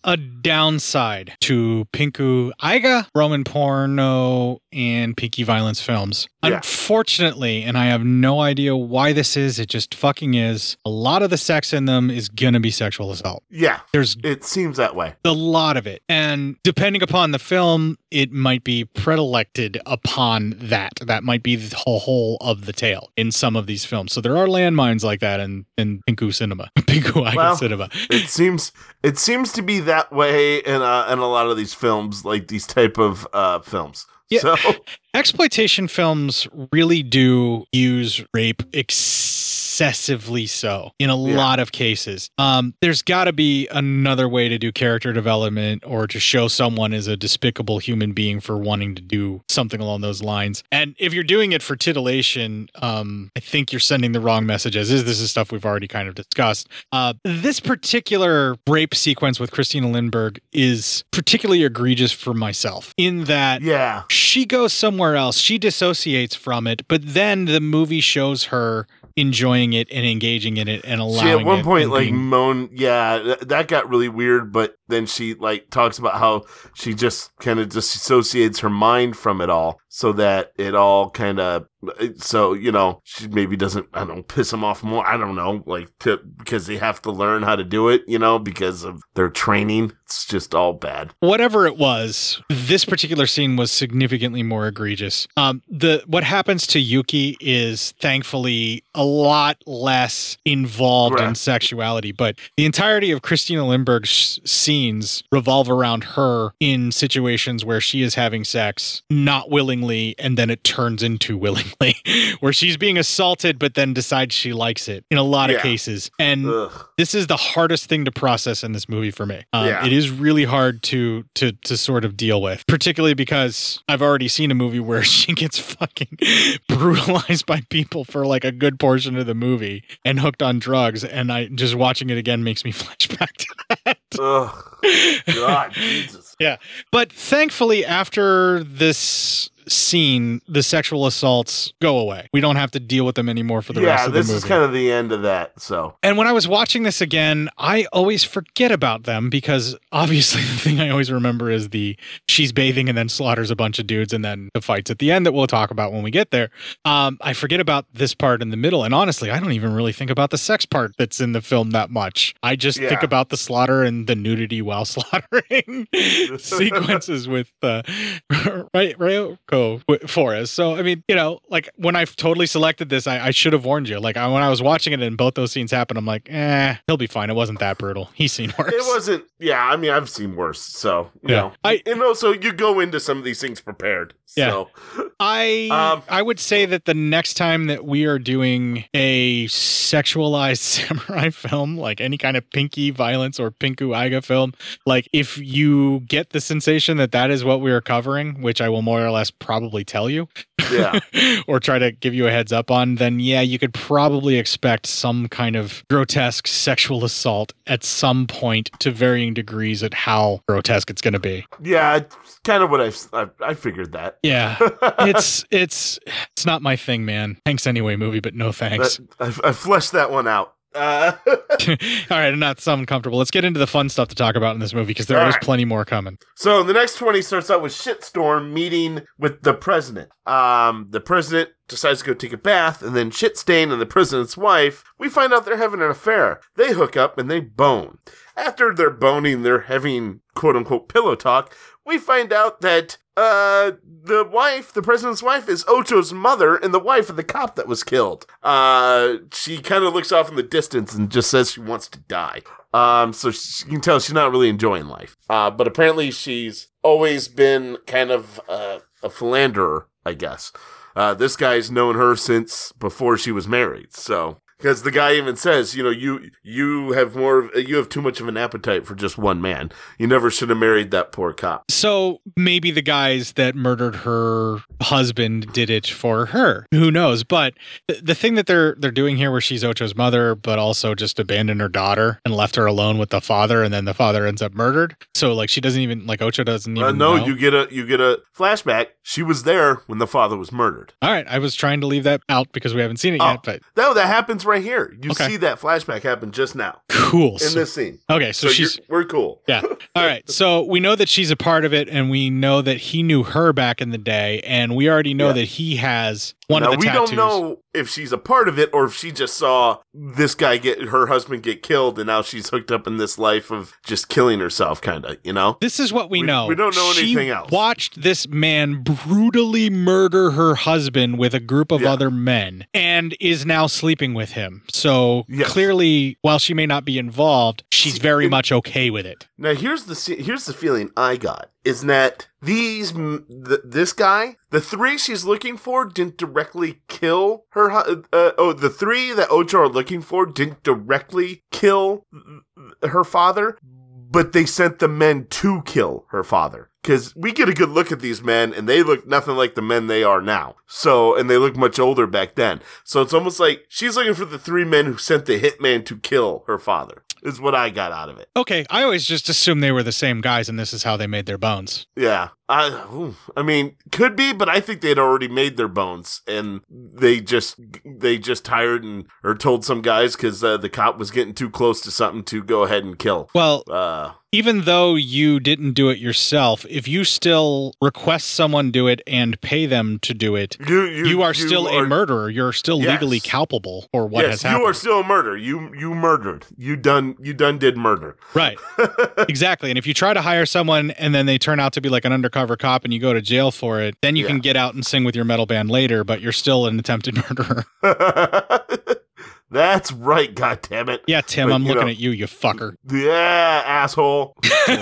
a downside to Pinku Eiga, Roman porno, and Pinky violence films. Yeah. Unfortunately, and I have no idea why this is, it just fucking is. A lot of the sex in them is gonna be sexual assault. Yeah, There's it seems that way. a lot of it. And depending upon the film, it might be predilected upon that. That might be the whole, of the tale in some of these films. So there are landmines like that in, in Pinku cinema. Pinku Well, cinema. it seems it seems to be that way in uh, in a lot of these films, like these type of uh, films. Yeah. So exploitation films really do use rape excessively so in a Yeah. lot of cases. Um there's got to be another way to do character development or to show someone as a despicable human being for wanting to do something along those lines. And if you're doing it for titillation um i think you're sending the wrong message as is this is stuff we've already kind of discussed. Uh this particular rape sequence with christina lindberg is particularly egregious for myself in that yeah, she goes somewhere else. She dissociates from it, but then the movie shows her enjoying it and engaging in it and allowing. She at one it point like being- moan, yeah, th- that got really weird. But then she like talks about how she just kind of dissociates her mind from it all, so that it all kind of, so you know, she maybe doesn't, I don't know, piss them off more. I don't know, like to because they have to learn how to do it, you know, because of their training. It's just all bad. whatever it was, this particular scene was significantly more egregious. Um, the what happens to Yuki is thankfully a lot less involved in sexuality, but the entirety of Christina Lindberg's scenes revolve around her in situations where she is having sex not willingly, and then it turns into willingly, where she's being assaulted, but then decides she likes it in a lot Yeah. of cases, and Ugh. this is the hardest thing to process in this movie for me. Um, Yeah. It is really hard to to to sort of deal with, particularly because I've already seen a movie where she gets fucking brutalized by people for like a good portion of the movie and hooked on drugs, and I just watching it again makes me flashback to that. Ugh. God, Jesus. Yeah. But thankfully, after this scene, the sexual assaults go away. We don't have to deal with them anymore for the rest Yeah, of the movie. Yeah, this is kind of the end of that. So And when I was watching this again, I always forget about them because obviously the thing I always remember is the she's bathing and then slaughters a bunch of dudes and then the fights at the end that we'll talk about when we get there. Um, I forget about this part in the middle. And honestly, I don't even really think about the sex part that's in the film that much. I just think about the slaughter and the nudity while slaughtering sequences with uh, Ryoko Forest. So, I mean, you know, like when I totally selected this, I, I should have warned you. Like I, when I was watching it and both those scenes happened, I'm like, eh, he'll be fine. It wasn't that brutal. He's seen worse. it wasn't. Yeah, I mean, I've seen worse. So you Yeah. know, I- and also you go into some of these things prepared. Yeah. So I Um, I would say that the next time that we are doing a sexualized samurai film, like any kind of pinky violence or pinku eiga film, like if you get the sensation that that is what we are covering, which I will more or less probably tell you, Yeah. or try to give you a heads up on, then yeah, you could probably expect some kind of grotesque sexual assault at some point to varying degrees at how grotesque it's going to be. yeah, it's kind of what I, I I figured that. Yeah, it's it's it's not my thing, man. Thanks anyway, movie, but no thanks. That- I, I fleshed that one out. Uh, All right, not so uncomfortable. Let's get into the fun stuff to talk about in this movie because there is right. plenty more coming. so the next twenty starts out with Shitstorm meeting with the president. Um, the president decides to go take a bath, and then Shitstain and the president's wife, we find out they're having an affair. They hook up and they bone. After they're boning, they're having quote unquote pillow talk. We find out that uh the wife, the president's wife, is Ocho's mother and the wife of the cop that was killed. Uh, she kind of looks off in the distance and just says she wants to die. Um, so she, you can tell she's not really enjoying life. Uh, but apparently she's always been kind of uh, a philanderer, I guess. Uh, this guy's known her since before she was married. So, because the guy even says, you know, you you have more, you have too much of an appetite for just one man. You never should have married that poor cop. So maybe the guys that murdered her husband did it for her. Who knows? But the, the thing that they're they're doing here, where she's Ocho's mother, but also just abandoned her daughter and left her alone with the father, and then the father ends up murdered. So like she doesn't even like Ocho doesn't even Uh, no, know. you get a you get a flashback. She was there when the father was murdered. All right, I was trying to leave that out because we haven't seen it Oh. yet, but No, that happens right here. You Okay. see that flashback happen just now cool. in So- this scene. okay, so, So, she's we're cool. Yeah. All right. So we know that she's a part of it, and we know that he knew her back in the day, and we already know Yeah. that he has one now of the we tattoos. don't know if she's a part of it or if she just saw this guy get her husband get killed, and now she's hooked up in this life of just killing herself, kind of. You know? This is what we, We- know. we don't know She anything else. Watched this man brutally murder her husband with a group of Yeah. other men, and is now sleeping with him. So Yes. clearly, while she may not be involved, she's very much okay with it. Now here's the here's the feeling I got is that these th- this guy the three she's looking for didn't directly kill her uh, oh the three that Ocho are looking for didn't directly kill her father but they sent the men to kill her father. Because we get a good look at these men and they look nothing like the men they are now. So and they look much older back then. So it's almost like she's looking for the three men who sent the hitman to kill her father is what I got out of it Okay, I always just assumed they were the same guys, and this is how they made their bones. Yeah. I, I mean, could be, but I think they'd already made their bones, and they just they just hired and or told some guys because uh, the cop was getting too close to something to go ahead and kill. Well, Uh, even though you didn't do it yourself, if you still request someone do it and pay them to do it, you you, you, are still a murderer. You're still Yes. legally culpable for what yes, has happened. you are still a murder. You you murdered. You done you done did murder. Right. exactly. And if you try to hire someone and then they turn out to be like an undercover cop and you go to jail for it, then you Yeah. can get out and sing with your metal band later, but you're still an attempted murderer. That's right. God damn it. yeah, Tim, But, I'm looking know- at you, you fucker. Yeah, asshole.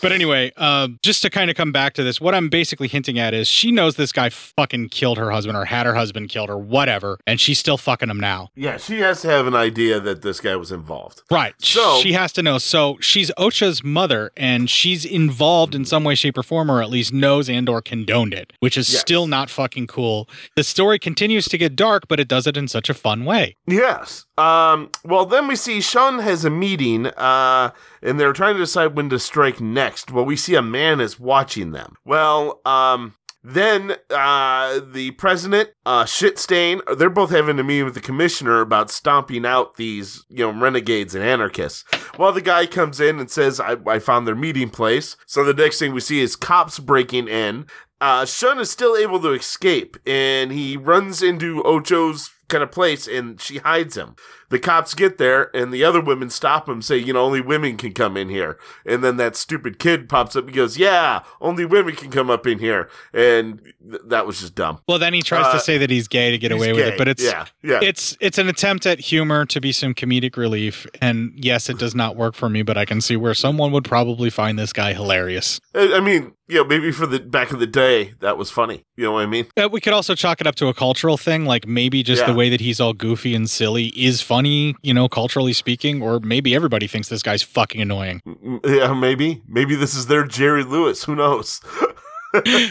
but anyway, um, just to kind of come back to this, what I'm basically hinting at is she knows this guy fucking killed her husband or had her husband killed or whatever, and she's still fucking him now. Yeah, she has to have an idea that this guy was involved. Right. So- she has to know. So she's Ocho's mother, and she's involved in some way, shape, or form, or at least knows and or condoned it, which is Yes. still not fucking cool. The story continues to get dark, but it does it in such a fun way. Yes. Um, well, then we see Sean has a meeting, uh, and they're trying to decide when to strike next. Well, we see a man is watching them. Well, um, then uh, the president, uh, Shitstain, they're both having a meeting with the commissioner about stomping out these, you know, renegades and anarchists. Well, the guy comes in and says, I, I found their meeting place. So the next thing we see is cops breaking in. Uh, Shun is still able to escape, and he runs into Ocho's kind of place, and she hides him. The cops get there, and the other women stop him, say, you know, only women can come in here. And then that stupid kid pops up and goes, yeah, only women can come up in here. And th- that was just dumb. Well, then he tries Uh, to say that he's gay to get away with it, but it's yeah, yeah. it's it's an attempt at humor to be some comedic relief. And yes, it does not work for me, but I can see where someone would probably find this guy hilarious. I I mean, you know, maybe for the back of the day, that was funny. You know what I mean? Uh, we could also chalk it up to a cultural thing, like maybe just the Yeah. way that he's all goofy and silly is funny, you know, culturally speaking, or maybe everybody thinks this guy's fucking annoying. Mm, Yeah, maybe. Maybe this is their Jerry Lewis. Who knows?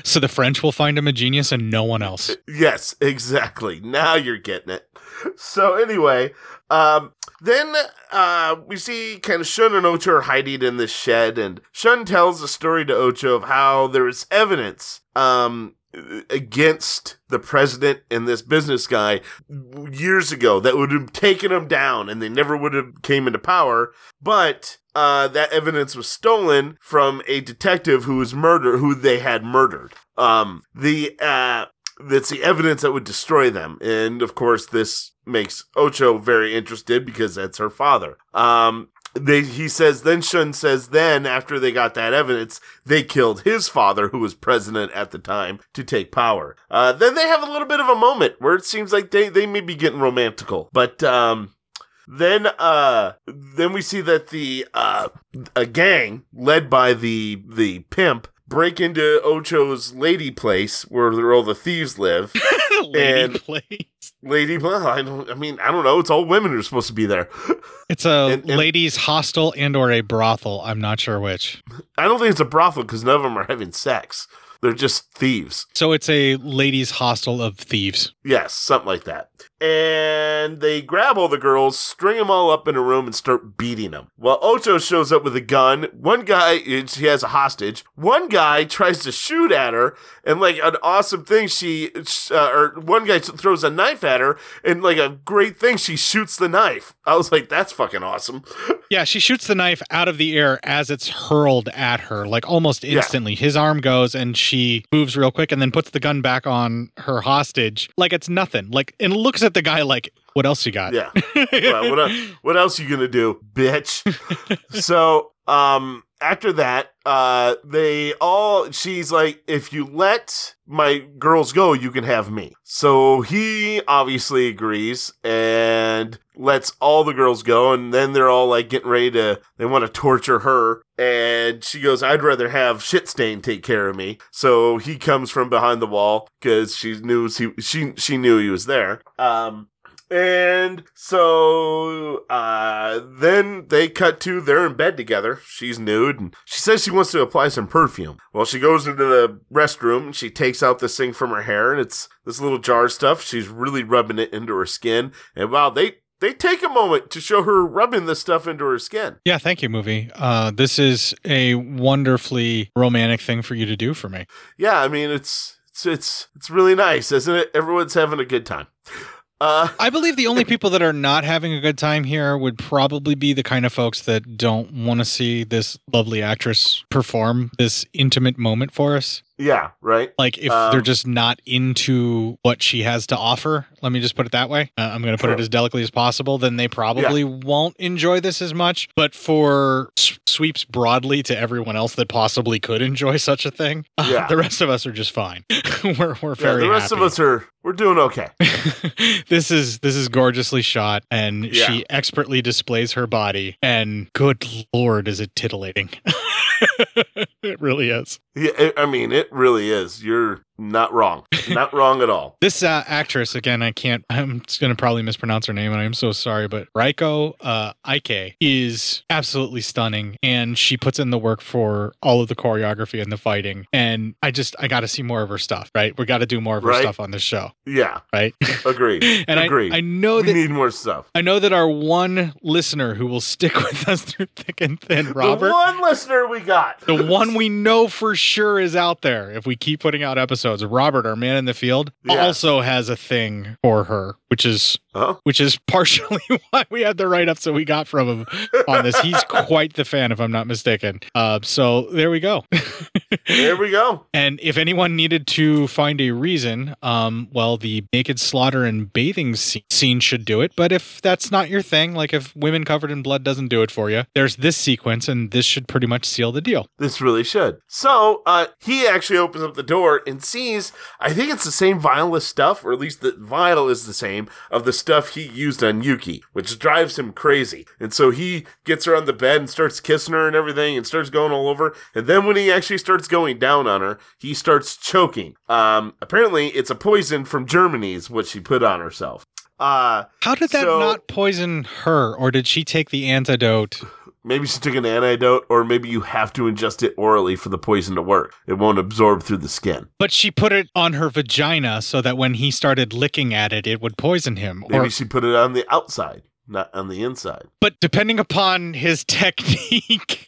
So the French will find him a genius and no one else. Yes, exactly. Now you're getting it. So anyway, um, then uh, we see kind of Shun and Ocho are hiding in this shed, and Shun tells a story to Ocho of how there is evidence um, against the president and this business guy years ago that would have taken him down, and they never would have came into power. But uh, that evidence was stolen from a detective who was murdered, who they had murdered. Um, the uh, that's the evidence that would destroy them. And of course, this makes Ocho very interested because that's her father. Um, they, he says, then Shun says, then after they got that evidence, they killed his father, who was president at the time, to take power. Uh, then they have a little bit of a moment where it seems like they, they may be getting romantical, but, um, then, uh, then we see that the, uh, a gang led by the, the pimp break into Ocho's lady place where all the thieves live. Lady place. lady, well, I don't, I mean, I don't know. It's all women who are supposed to be there. It's a And- and- ladies' hostel and or a brothel. I'm not sure which. I don't think it's a brothel because none of them are having sex. They're just thieves. So it's a ladies' hostel of thieves. Yes, something like that. And they grab all the girls, string them all up in a room, and start beating them. Well, Ocho shows up with a gun. One guy, she has a hostage. One guy tries to shoot at her, and like an awesome thing, she, uh, or one guy throws a knife at her, and like a great thing, she shoots the knife. I was like, that's fucking awesome. Yeah, she shoots the knife out of the air as it's hurled at her, like almost instantly. His arm goes and she moves real quick and then puts the gun back on her hostage like it's nothing. Like and looks at the guy like, "What else you got?" Yeah. what, el- what else you gonna do, bitch? so, um, after that, uh, they all, she's like, if you let my girls go, you can have me. So he obviously agrees and lets all the girls go. And then they're all like getting ready to, they want to torture her. And she goes, I'd rather have Shitstain take care of me. So he comes from behind the wall because she knew he, she, she knew he was there. Um, and so uh, then they cut to they're in bed together. She's nude and she says she wants to apply some perfume. Well, she goes into the restroom and she takes out this thing from her hair and it's this little jar stuff. She's really rubbing it into her skin. And wow, they they take a moment to show her rubbing this stuff into her skin. Yeah, thank you, movie. Uh, this is a wonderfully romantic thing for you to do for me. Yeah, I mean it's it's it's it's really nice, isn't it? Everyone's having a good time. Uh, I believe the only people that are not having a good time here would probably be the kind of folks that don't want to see this lovely actress perform this intimate moment for us. Yeah, right. Like if Um, they're just not into what she has to offer, let me just put it that way. Uh, I'm going to put Sure. it as delicately as possible. Then they probably won't enjoy this as much. But for s- sweeps broadly to everyone else that possibly could enjoy such a thing, uh, Yeah. the rest of us are just fine. we're we're Yeah, very the rest happy. of us are we're doing okay. this is this is gorgeously shot, and Yeah. she expertly displays her body. And good lord, is it titillating? it really is. Yeah, I- I mean it really is. You're not wrong. Not wrong at all. This uh, actress, again, I can't. I'm just gonna probably mispronounce her name, and I'm so sorry. But Reiko uh, Ike is absolutely stunning, and she puts in the work for all of the choreography and the fighting. And I just I got to see more of her stuff. Right, we got to do more of her Right. stuff on this show. Yeah, Right, agreed. and I agreed. I know that we need more stuff. I know that our one listener who will stick with us through thick and thin, Robert, The one listener we got. the one we know for sure is out there if we keep putting out episodes. Robert, our man in the field, Yes. also has a thing for her, which is Huh? which is partially why we had the write ups that we got from him on this. He's quite the fan, if I'm not mistaken. Uh, so there we go. There we go. And if anyone needed to find a reason, um, well, the naked slaughter and bathing scene, should do it. But if that's not your thing, like if women covered in blood doesn't do it for you, there's this sequence, and this should pretty much seal the deal. This really should. So, uh, he actually opens up the door and sees, I think it's the same of stuff, or at least the vial is the same of the stuff he used on Yuki, which drives him crazy. And so he gets her on the bed and starts kissing her and everything and starts going all over. And then when he actually starts going down on her, he starts choking. Um, apparently it's a poison from Germany is what she put on herself. Uh, How did that So- not poison her, or did she take the antidote? Maybe she took an antidote, or maybe you have to ingest it orally for the poison to work. It won't absorb through the skin. But she put it on her vagina so that when he started licking at it, it would poison him. Maybe Or, she put it on the outside, not on the inside. but depending upon his technique,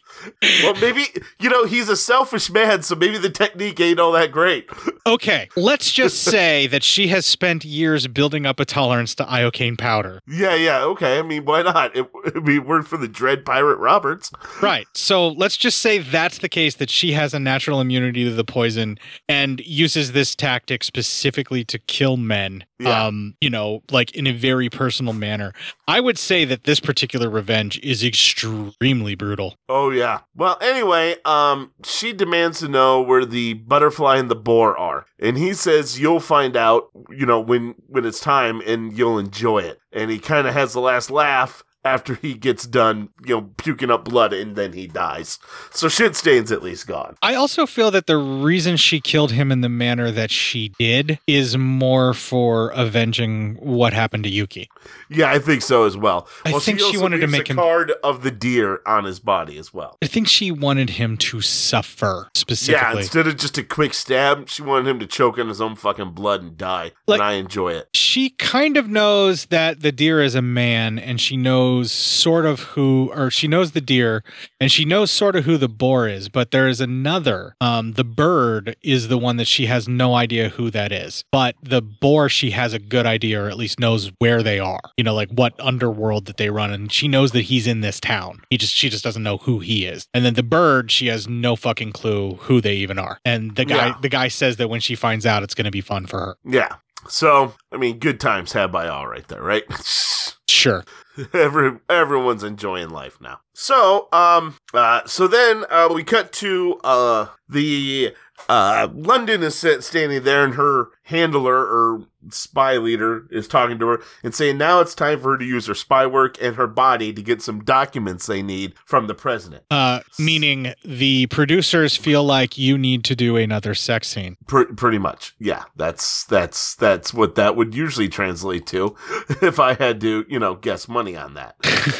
Well, maybe, you know, he's a selfish man, so maybe the technique ain't all that great. okay, let's just say that she has spent years building up a tolerance to iocane powder. Yeah, yeah, okay. I mean, why not? It, it'd be word for the Dread Pirate Roberts. Right. So let's just say that's the case that she has a natural immunity to the poison and uses this tactic specifically to kill men. Yeah. Um, you know, like in a very personal manner. I would say that this particular revenge is extremely brutal. Oh, yeah. Well, anyway, um, she demands to know where the butterfly and the boar are. And he says, you'll find out, you know, when, when it's time and you'll enjoy it. And he kind of has the last laugh after he gets done, you know, puking up blood and then he dies. So shit stains at least gone. I also feel that the reason she killed him in the manner that she did is more for avenging what happened to Yuki. Yeah, I think so as well. I well, think she also wanted to make a him- card of the deer on his body as well. I think she wanted him to suffer specifically. Yeah, instead of just a quick stab, she wanted him to choke on his own fucking blood and die. Like- and I enjoy it. she kind of knows that the deer is a man and she knows sort of who or she knows the deer and she knows sort of who the boar is but there is another um the bird is the one that she has no idea who that is but the boar she has a good idea or at least knows where they are you know like what underworld that they run and she knows that he's in this town he just she just doesn't know who he is and then the bird she has no fucking clue who they even are and the guy Yeah. the guy says that when she finds out it's going to be fun for her Yeah. So, I mean, good times had by all right there, right? sure Every everyone's enjoying life now. So, um, uh, so then uh, we cut to uh the uh London is sit- standing there, and her handler or spy leader is talking to her and saying now it's time for her to use her spy work and her body to get some documents they need from the president. Uh, meaning the producers feel like you need to do another sex scene. Pr- pretty much, yeah. That's that's that's what that would usually translate to, if I had to, you know, guess money on that.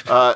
uh,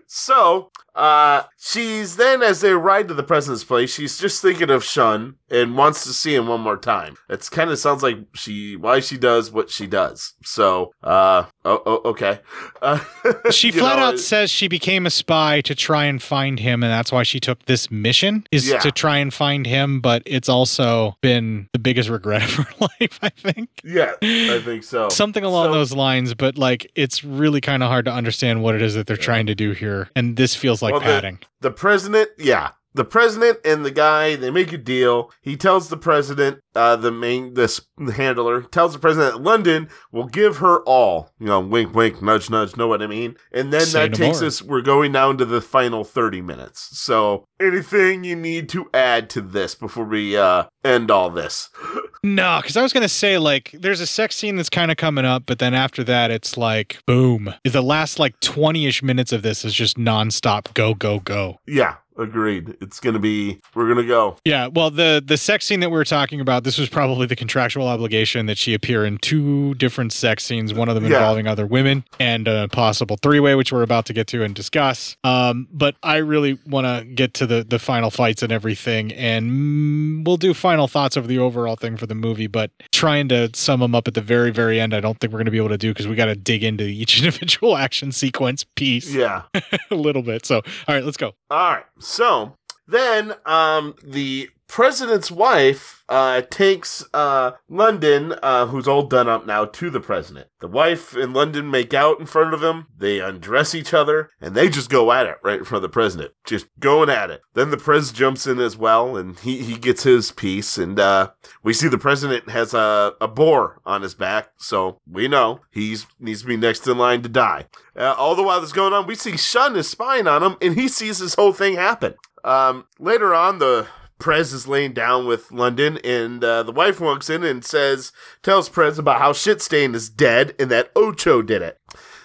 so Uh, she's then, as they ride to the president's place, she's just thinking of Shun and wants to see him one more time. It's kind of sounds like she why she does what she does. So, uh, oh, oh okay. Uh, She flat know, out says she became a spy to try and find him, and that's why she took this mission is Yeah. to try and find him. But it's also been the biggest regret of her life, I think. Yeah, I think so. Something along So- those lines, but like it's really kind of hard to understand what it is that they're trying to do here, and this feels like Well, the- padding. The president, yeah. The president and the guy, they make a deal. He tells the president, uh, the main, this the handler, tells the president that London will give her all. You know, wink, wink, nudge, nudge, know what I mean? And then Say that no takes more. us, we're going down to the final 30 minutes. So, anything you need to add to this before we, uh, end all this? No, because I was gonna say like there's a sex scene that's kind of coming up, but then after that it's like boom. The last like twenty ish minutes of this is just nonstop go go go. Yeah, agreed. It's gonna be, we're gonna go. Yeah, well the the sex scene that we were talking about, this was probably the contractual obligation that she appear in two different sex scenes, one of them Yeah. involving other women and a possible three way, which we're about to get to and discuss. Um, but I really want to get to the the final fights and everything, and mm, we'll do final thoughts of the overall thing for the movie. But trying to sum them up at the very very end, I don't think we're going to be able to do because we got to dig into each individual action sequence piece Yeah. a little bit. So, all right, let's go. All right. So then, um, the president's wife uh, takes uh, London, uh, who's all done up now, to the president. The wife and London make out in front of him. They undress each other, and they just go at it right in front of the president, just going at it. Then the pres jumps in as well, and he, he gets his piece. And uh, we see the president has a, a boar on his back, so we know he needs to be next in line to die. Uh, all the while this is going on, we see Shun is spying on him, and he sees this whole thing happen. Um, later on, the Prez is laying down with London, and uh, the wife walks in and says, tells Prez about how Shitstain is dead and that Ocho did it.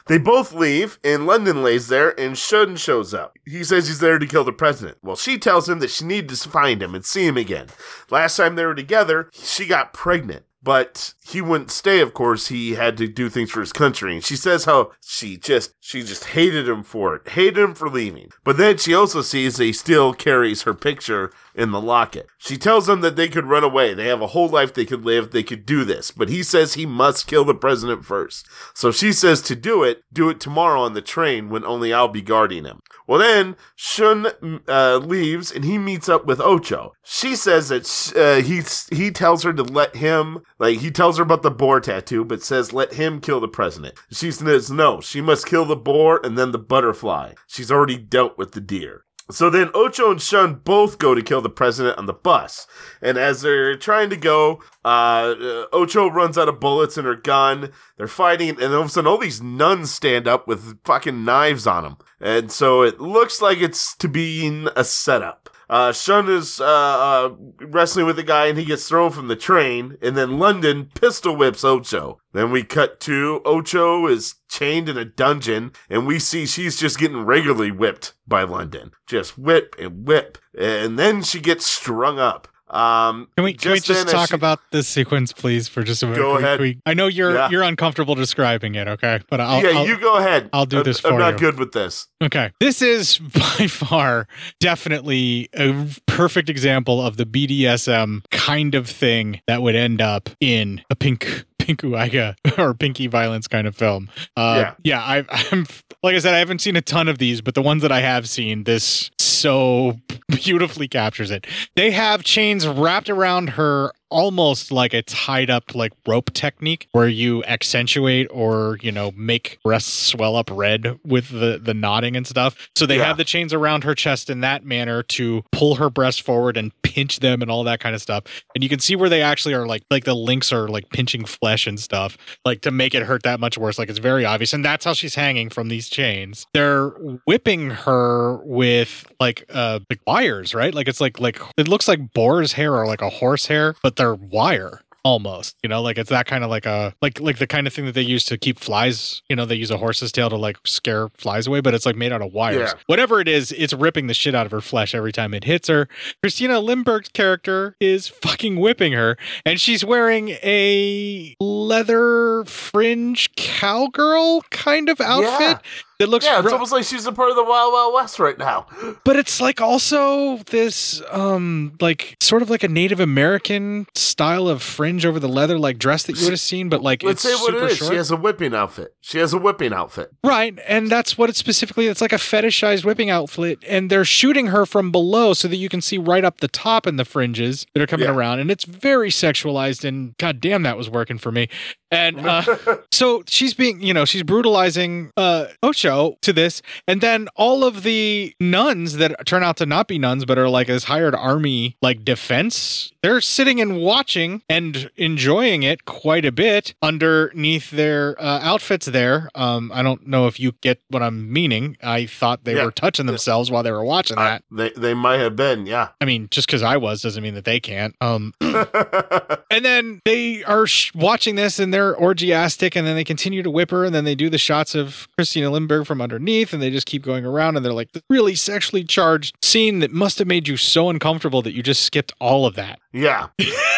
They both leave, and London lays there, and Shun shows up. He says he's there to kill the president. Well, she tells him that she needs to find him and see him again. Last time they were together, she got pregnant. But he wouldn't stay, of course. He had to do things for his country. And she says how she just, she just hated him for it, hated him for leaving. But then she also sees that he still carries her picture in the locket. She tells him that they could run away. They have a whole life they could live. They could do this. But he says he must kill the president first. So she says to do it, do it tomorrow on the train when only I'll be guarding him. Well, then Shun uh, leaves and he meets up with Ocho. She says that uh, he he tells her to let him like he tells her about the boar tattoo, but says let him kill the president. She says no, she must kill the boar and then the butterfly. She's already dealt with the deer. So then Ocho and Shun both go to kill the president on the bus. And as they're trying to go, uh, Ocho runs out of bullets in her gun. They're fighting, and all of a sudden, all these nuns stand up with fucking knives on them. And so it looks like it's to be a setup. Uh, Shun is uh, uh, wrestling with the guy, and he gets thrown from the train. And then London pistol whips Ocho. Then we cut to Ocho is chained in a dungeon, and we see she's just getting regularly whipped by London. Just whip and whip. And then she gets strung up. Um, Can we can we just then just as talk she- about this sequence, please, for just a minute? Go we- ahead. we- I know you're Yeah. you're uncomfortable describing it, okay? But I'll, yeah, I'll- you go ahead. I'll do I'm- this I'm not you. good with this. Okay. This is by far definitely a perfect example of the BDSM kind of thing that would end up in a pink pinku eiga or pinky violence kind of film. Uh, yeah, I, I'm like I said, I haven't seen a ton of these, but the ones that I have seen, this so beautifully captures it. They have chains wrapped around her almost like a tied up like rope technique where you accentuate or you know make breasts swell up red with the the knotting and stuff. So they Yeah. have the chains around her chest in that manner to pull her breasts forward and pinch them and all that kind of stuff. And you can see where they actually are like like the links are like pinching flesh and stuff like to make it hurt that much worse. Like it's very obvious. And that's how she's hanging from these chains. They're whipping her with like uh like wires right? Like it's like like it looks like boar's hair or like a horse hair but they're wire almost you know like it's that kind of like a like like the kind of thing that they use to keep flies you know they use a horse's tail to like scare flies away but it's like made out of wires. Yeah. whatever it is it's ripping the shit out of her flesh every time it hits her. Christina lindberg's character is fucking whipping her and she's wearing a leather fringe cowgirl kind of outfit It looks Yeah, it's almost like she's a part of the Wild Wild West right now. but it's like also this um like sort of like a Native American style of fringe over the leather like dress that you would have seen, but like Let's it's say what super it is. short. She has a whipping outfit. She has a whipping outfit. Right, and that's what it's specifically. It's like a fetishized whipping outfit, and they're shooting her from below so that you can see right up the top in the fringes that are coming Yeah. around, and it's very sexualized. And god damn, that was working for me. And uh, so she's being, you know, she's brutalizing uh, Ocho to this, and then all of the nuns that turn out to not be nuns but are like this hired army like defense, they're sitting and watching and enjoying it quite a bit underneath their uh, outfits. There, um, I don't know if you get what I'm meaning. I thought they Yeah. were touching themselves while they were watching that. They they might have been, yeah. I mean, just because I was doesn't mean that they can't. Um, and then they are sh- watching this and they're orgiastic, and then they continue to whip her, and then they do the shots of Christina Lindberg from underneath, and they just keep going around, and they're like, the really sexually charged scene that must have made you so uncomfortable that you just skipped all of that. yeah.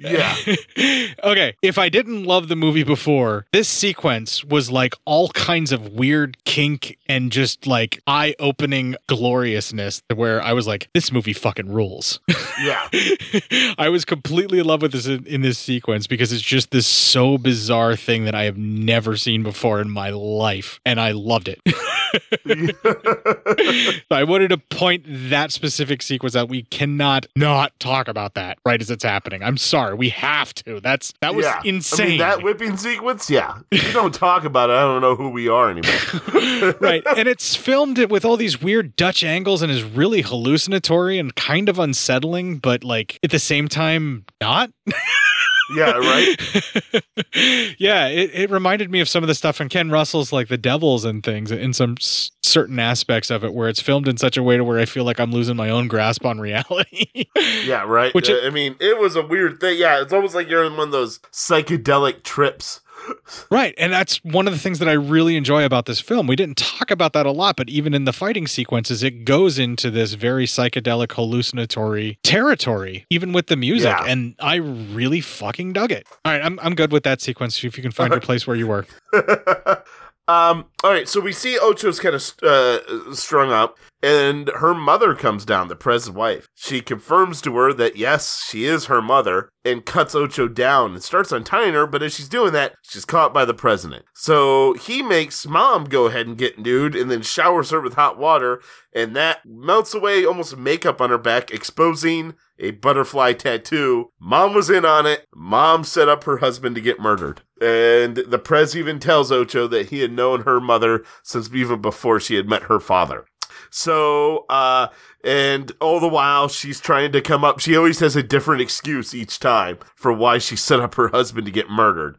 Yeah. okay, if I didn't love the movie before, this sequence was like all kinds of weird kink and just like eye opening gloriousness where I was like, this movie fucking rules. Yeah. I was completely in love with this in, in this sequence because it's just this so bizarre thing that I have never seen before in my life, and I loved it. I wanted to point that specific sequence out. We cannot not talk about that right as it's happening. I'm sorry, we have to. That's that was yeah. insane. I mean, that whipping sequence, yeah. If you don't talk about it, I don't know who we are anymore. right. And it's filmed it with all these weird Dutch angles and is really hallucinatory and kind of unsettling, but like at the same time, not. yeah, right? yeah, it, it reminded me of some of the stuff in Ken Russell's like The Devils and things in some s- certain aspects of it where it's filmed in such a way to where I feel like I'm losing my own grasp on reality. Yeah, right. Which Uh, it- I mean, it was a weird thing. Yeah, it's almost like you're in one of those psychedelic trips. Right. And that's one of the things that I really enjoy about this film. We didn't talk about that a lot, but even in the fighting sequences, it goes into this very psychedelic, hallucinatory territory, even with the music. Yeah. And I really fucking dug it. All right. I'm, I'm good with that sequence. If you can find your place where you were. Um, all right, so we see Ocho's kind of uh, strung up, and her mother comes down, the Prez's wife. She confirms to her that yes, she is her mother, and cuts Ocho down and starts untying her. But as she's doing that, she's caught by the president. So he makes mom go ahead and get nude, and then showers her with hot water, and that melts away almost makeup on her back, exposing a butterfly tattoo. Mom was in on it. Mom set up her husband to get murdered. And the Prez even tells Ocho that he had known her mother since even before she had met her father. So, uh, and all the while she's trying to come up, she always has a different excuse each time for why she set up her husband to get murdered.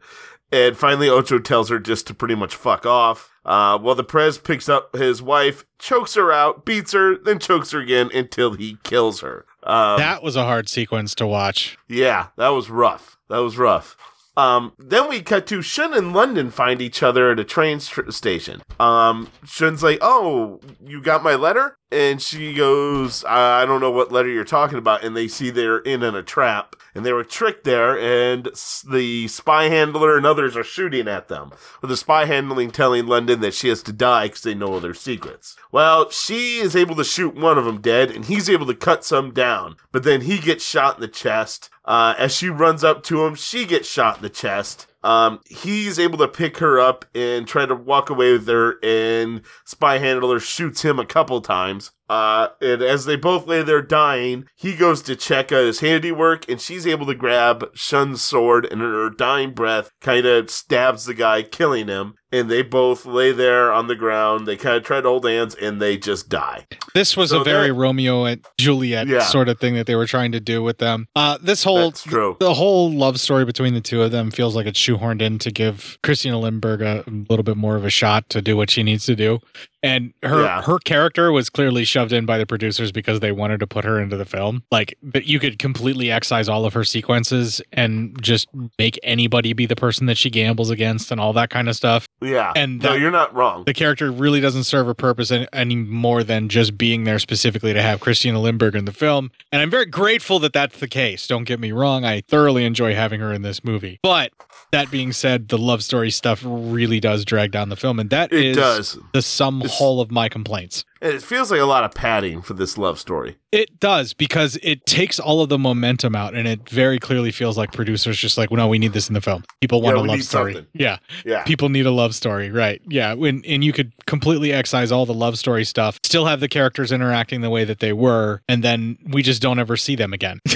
And finally, Ocho tells her just to pretty much fuck off. Uh, while the Prez picks up his wife, chokes her out, beats her, then chokes her again until he kills her. Um, that was a hard sequence to watch. yeah, that was rough. That was rough. Um, then we cut to Shun and London find each other at a train st- station. Um, Shun's like, "Oh, you got my letter?" And she goes, "I don't know what letter you're talking about." And they see they're in, in a trap, and they were tricked there. And the spy handler and others are shooting at them. With the spy handling telling London that she has to die because they know all their secrets. Well, she is able to shoot one of them dead, and he's able to cut some down. But then he gets shot in the chest. Uh, as she runs up to him, she gets shot in the chest. Um, he's able to pick her up and try to walk away with her, and Spy Handler shoots him a couple times. Uh, and as they both lay there dying, he goes to check out his handiwork, and she's able to grab Shun's sword, and in her dying breath, kind of stabs the guy, killing him. And they both lay there on the ground. They kind of try to hold hands, and they just die. This was So a very that- Romeo and Juliet Yeah. sort of thing that they were trying to do with them. Uh, this whole the whole love story between the two of them feels like it's shoehorned in to give Christina Lindberg a, a little bit more of a shot to do what she needs to do. And her Yeah. her character was clearly shoved in by the producers because they wanted to put her into the film. Like, but you could completely excise all of her sequences and just make anybody be the person that she gambles against and all that kind of stuff. Yeah. And no, you're not wrong. The character really doesn't serve a purpose any, any more than just being there specifically to have Christina Lindberg in the film. And I'm very grateful that that's the case. Don't get me wrong. I thoroughly enjoy having her in this movie. But That being said, the love story stuff really does drag down the film, and that It is does. the sum It's- whole of my complaints. And it feels like a lot of padding for this love story. It does because it takes all of the momentum out, and it very clearly feels like producers just like, well, no, we need this in the film. People want Yeah, a love story. something. Yeah, Yeah. people need a love story, right? Yeah, when and you could completely excise all the love story stuff, still have the characters interacting the way that they were, and then we just don't ever see them again.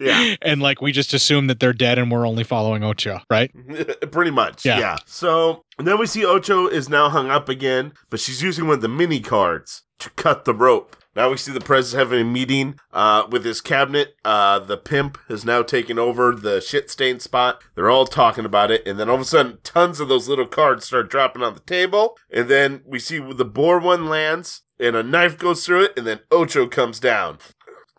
Yeah. and like we just assume that they're dead, and we're only following Ocho, right? Pretty much. Yeah. Yeah. So then we see Ocho is now hung up again, but she's using one of the mini cards to cut the rope. Now we see the president having a meeting uh, with his cabinet. Uh, the pimp has now taken over the shit stain spot. They're all talking about it, and then all of a sudden, tons of those little cards start dropping on the table. And then we see the boar one lands, and a knife goes through it, and then Ocho comes down.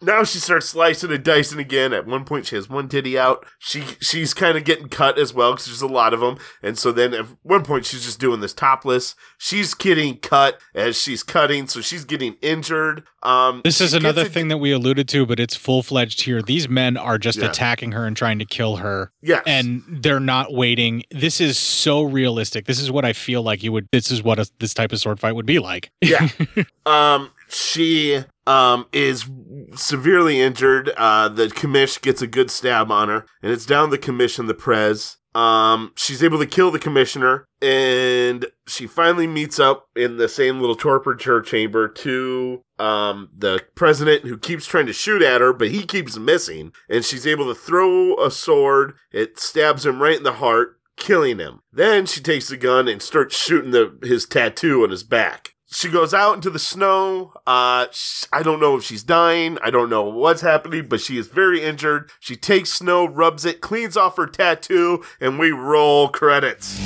Now she starts slicing and dicing again. At one point, she has one titty out. She she's kind of getting cut as well because there's a lot of them. And so then at one point, she's just doing this topless. She's getting cut as she's cutting, so she's getting injured. Um, This is another thing that we alluded to, but it's full fledged here. These men are just Yeah. attacking her and trying to kill her. Yes. And they're not waiting. This is so realistic. This is what I feel like you would. This is what a, this type of sword fight would be like. Yeah. um, she um is severely injured. Uh, the commish gets a good stab on her, and it's down the commission, the prez. Um, she's able to kill the commissioner, and she finally meets up in the same little torture chamber to um the president who keeps trying to shoot at her, but he keeps missing, and she's able to throw a sword. It stabs him right in the heart killing him. Then she takes the gun and starts shooting the his tattoo on his back. She goes out into the snow. Uh, sh- I don't know if she's dying. I don't know what's happening, but she is very injured. She takes snow, rubs it, cleans off her tattoo, and we roll credits.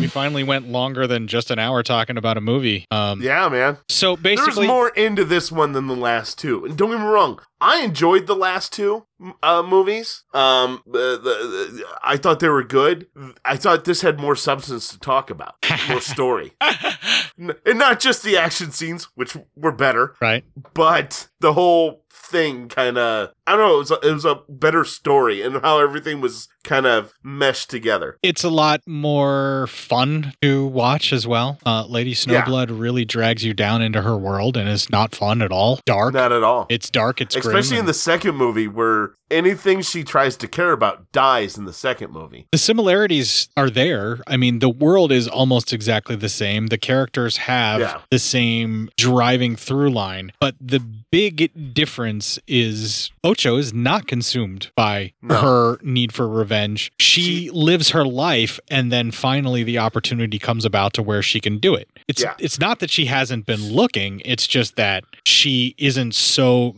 We finally went longer than just an hour talking about a movie. Um, Yeah, man. So There's basically, more into this one than the last two. And don't get me wrong, I enjoyed the last two uh, movies. Um, the, the, the- I thought they were good. I thought this had more substance to talk about, more story, and not just the action scenes, which were better, right? but the whole thing kind of I don't know. It was, a, it was a better story and how everything was kind of meshed together. It's a lot more fun to watch as well. Uh, Lady Snowblood really drags you down into her world and is not fun at all. Dark. Not at all. It's dark. It's Especially in the second movie, where anything she tries to care about dies in the second movie. The similarities are there. I mean, the world is almost exactly the same. The characters have Yeah. the same driving through line, but the big difference is Ocho is not consumed by No. her need for revenge. She, lives her life and then finally the opportunity comes about to where she can do it. It's Yeah. it's not that she hasn't been looking, it's just that she isn't so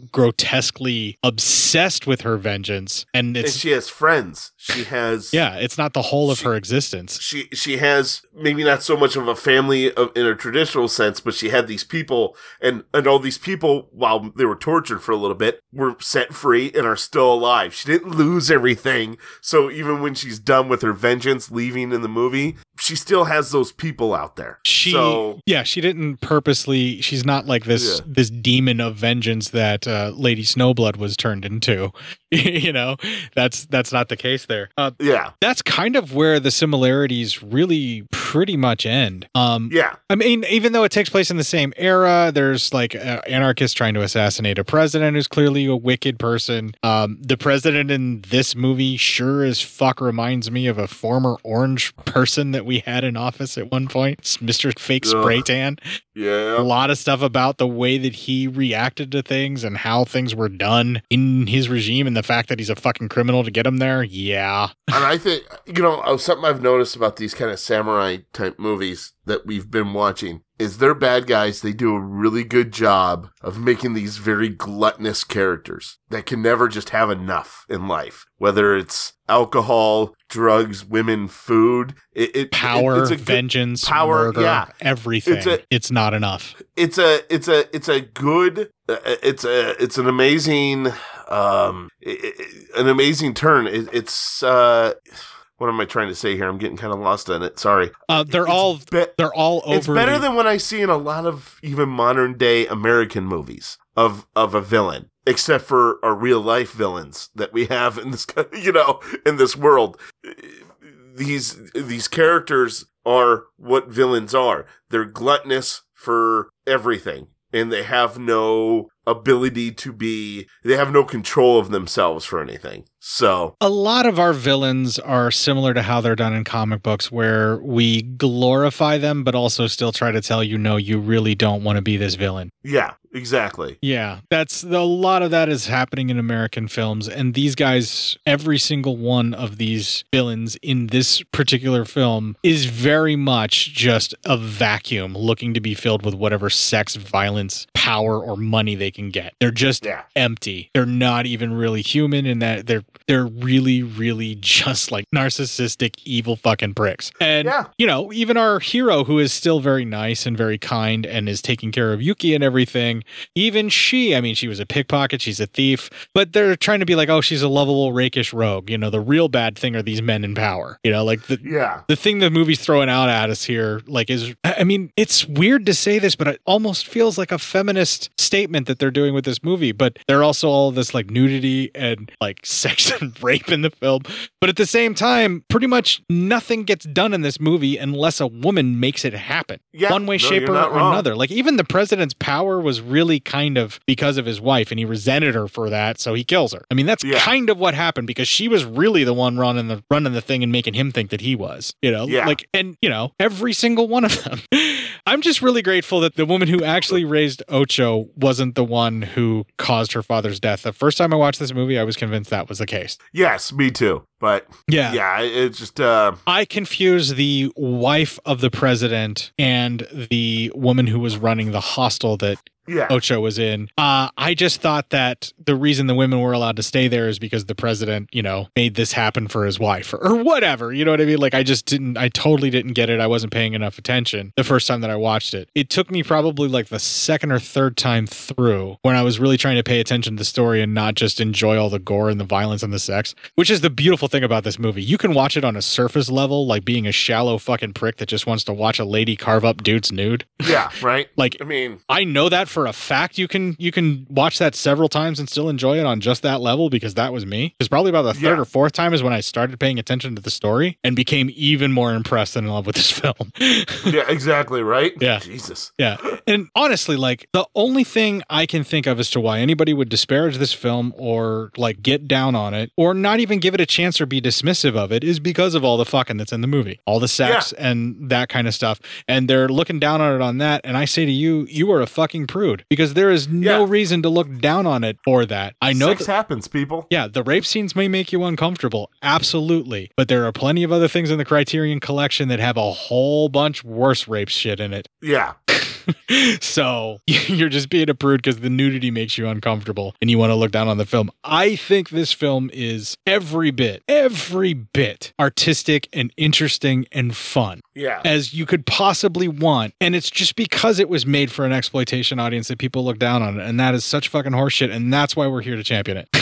grotesquely obsessed with her vengeance and and she has friends. She has yeah, it's not the whole of her existence. she she has maybe not so much of a family of, in a traditional sense, but she had these people, and and all these people, while they were tortured for a little bit, were set free and are still alive. She didn't lose everything, so even when she's done with her vengeance, leaving in the movie, she still has those people out there. She so yeah, she didn't purposely. She's not like this Yeah. this demon of vengeance that uh, Lady Snowblood was turned into. you know, that's that's not the case there. Uh, yeah, that's kind of where the similarities really pretty much end. Um, yeah, I mean, even though it takes place in the same era, there's like uh, anarchists trying to assassinate a president who's clearly a wicked person. Um, the president in this movie sure as fuck reminds me of a former orange person that we had in office at one point, It's Mr. Fake Ugh. Spray Tan. yeah. A lot of stuff about the way that he reacted to things and how things were done in his regime and the fact that he's a fucking criminal to get him there. Yeah. And I think, you know, uh, something I've noticed about these kind of samurai type movies that we've been watching is they're bad guys. They do a really good job of making these very gluttonous characters that can never just have enough in life, whether it's alcohol, drugs, women, food, it, it Power, it's a good- vengeance, power, murder, yeah. everything. It's It's, not enough. it's a it's a it's a good uh, it's a it's an amazing um i- i- an amazing turn it, it's uh what am i trying to say here? I'm getting kind of lost on it. Sorry. Uh, they're all be- they're all over. it's better than what i see in a lot of even modern day american movies of of a villain except for our real life villains that we have in this you know in this world. These these characters are what villains are. They're gluttonous for everything and they have no ability to be they have no control of themselves for anything so a lot of our villains are similar to how they're done in comic books where we glorify them but also still try to tell you no you really don't want to be this villain. Yeah exactly. Yeah that's a lot of that is happening in american films and these guys every single one of these villains in this particular film is very much just a vacuum looking to be filled with whatever sex violence power or money they can get. They're just Yeah. empty. They're not even really human in that they're they're really really just like narcissistic evil fucking pricks. And Yeah. you know even our hero who is still very nice and very kind and is taking care of yuki and everything even she i mean she was a pickpocket she's a thief but they're trying to be like oh she's a lovable rakish rogue. You know the real bad thing are these men in power. You know like the yeah. the thing the movie's throwing out at us here like is i mean it's weird to say this but it almost feels like a feminist statement that they're doing with this movie but they're also all this like nudity and like sex and rape in the film. But at the same time pretty much nothing gets done in this movie unless a woman makes it happen. Yeah, one way no, shape or wrong. another. Like even the president's power was really kind of because of his wife and he resented her for that so he kills her. I mean that's Yeah. kind of what happened because she was really the one running the running the thing and making him think that he was you know? Yeah. like and you know every single one of them i'm just really grateful that the woman who actually raised ocho wasn't the one who caused her father's death. The first time i watched this movie i was convinced that was the case. Yes me too but yeah yeah it's just uh I confuse the wife of the president and the woman who was running the hostel that yeah Ocho was in. Uh, I just thought that the reason the women were allowed to stay there is because the president, you know, made this happen for his wife or, or whatever. You know what I mean? Like, I just didn't, I totally didn't get it. I wasn't paying enough attention the first time that I watched it. It took me probably like the second or third time through when I was really trying to pay attention to the story and not just enjoy all the gore and the violence and the sex, which is the beautiful thing about this movie. You can watch it on a surface level, like being a shallow fucking prick that just wants to watch a lady carve up dudes nude. yeah right Like, i mean I know that for a fact. You can you can watch that several times and still enjoy it on just that level because that was me. Because probably about the third Yeah. or fourth time is when I started paying attention to the story and became even more impressed and in love with this film. yeah exactly right Yeah. jesus yeah, and honestly, like the only thing I can think of as to why anybody would disparage this film or like get down on it or not even give it a chance or be dismissive of it is because of all the fucking that's in the movie, all the sex and that kind of stuff, and they're looking down on it on that. And I say to you, you are a fucking prude because there is no Yeah. reason to look down on it for that. I know sex that- happens people yeah, the rape scenes may make you uncomfortable. Absolutely. But there are plenty of other things in the Criterion collection that have a whole bunch worse rape shit in it. yeah so you're just being a prude because the nudity makes you uncomfortable and you want to look down on the film. I think this film is every bit, every bit artistic and interesting and fun yeah as you could possibly want. And it's just because it was made for an exploitation audience that people look down on it. And that is such fucking horseshit. And that's why we're here to champion it.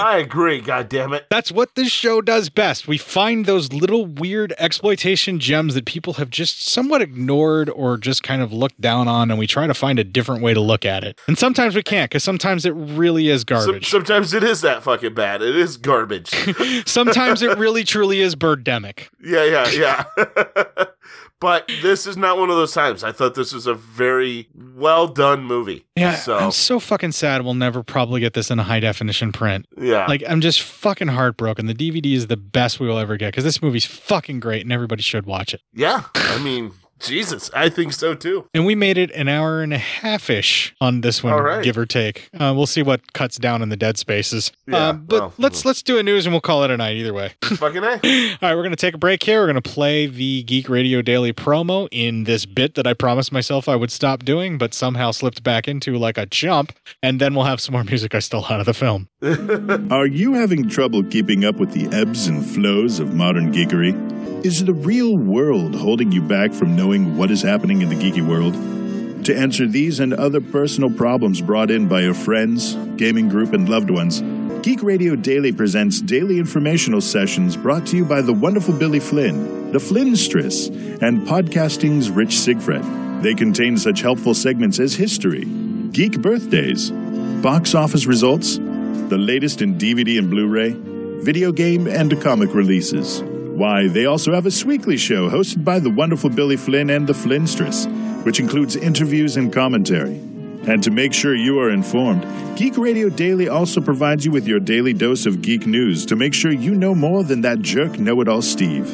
i agree god damn it That's what this show does best. We find those little weird exploitation gems that people have just somewhat ignored or just kind of looked down on, and we try to find a different way to look at it. And sometimes we can't, because sometimes it really is Some, garbage. sometimes it is that fucking bad it is garbage sometimes it really truly is birdemic. Yeah, yeah, yeah. but this is not one of those times. I thought this was a very well done movie. Yeah, So I'm so fucking sad we'll never probably get this in a high definition print. yeah, Like, I'm just fucking heartbroken. The DVD is the best we will ever get because this movie's fucking great and everybody should watch it. yeah. I mean, Jesus, I think so too. And we made it an hour and a half ish on this one, All right. give or take. Uh, we'll see what cuts down in the dead spaces. Yeah, uh, but well, let's let's do a news and we'll call it a night either way. fucking a. All right, we're gonna take a break here. We're gonna play the Geek Radio Daily promo in this bit that I promised myself I would stop doing, but somehow slipped back into like a jump. And then we'll have some more music I stole out of the film. Are you having trouble keeping up with the ebbs and flows of modern geekery? Is the real world holding you back from knowing what is happening in the geeky world? To answer these and other personal problems brought in by your friends, gaming group, and loved ones, Geek Radio Daily presents daily informational sessions brought to you by the wonderful Billy Flynn, the Flynnstress, and podcasting's Rich Sigfred. They contain such helpful segments as history, geek birthdays, box office results, the latest in DVD and Blu ray, video game and comic releases. Why, they also have a Sweekly show hosted by the wonderful Billy Flynn and the Flynnstress, which includes interviews and commentary. And to make sure you are informed, Geek Radio Daily also provides you with your daily dose of geek news to make sure you know more than that jerk know it all Steve.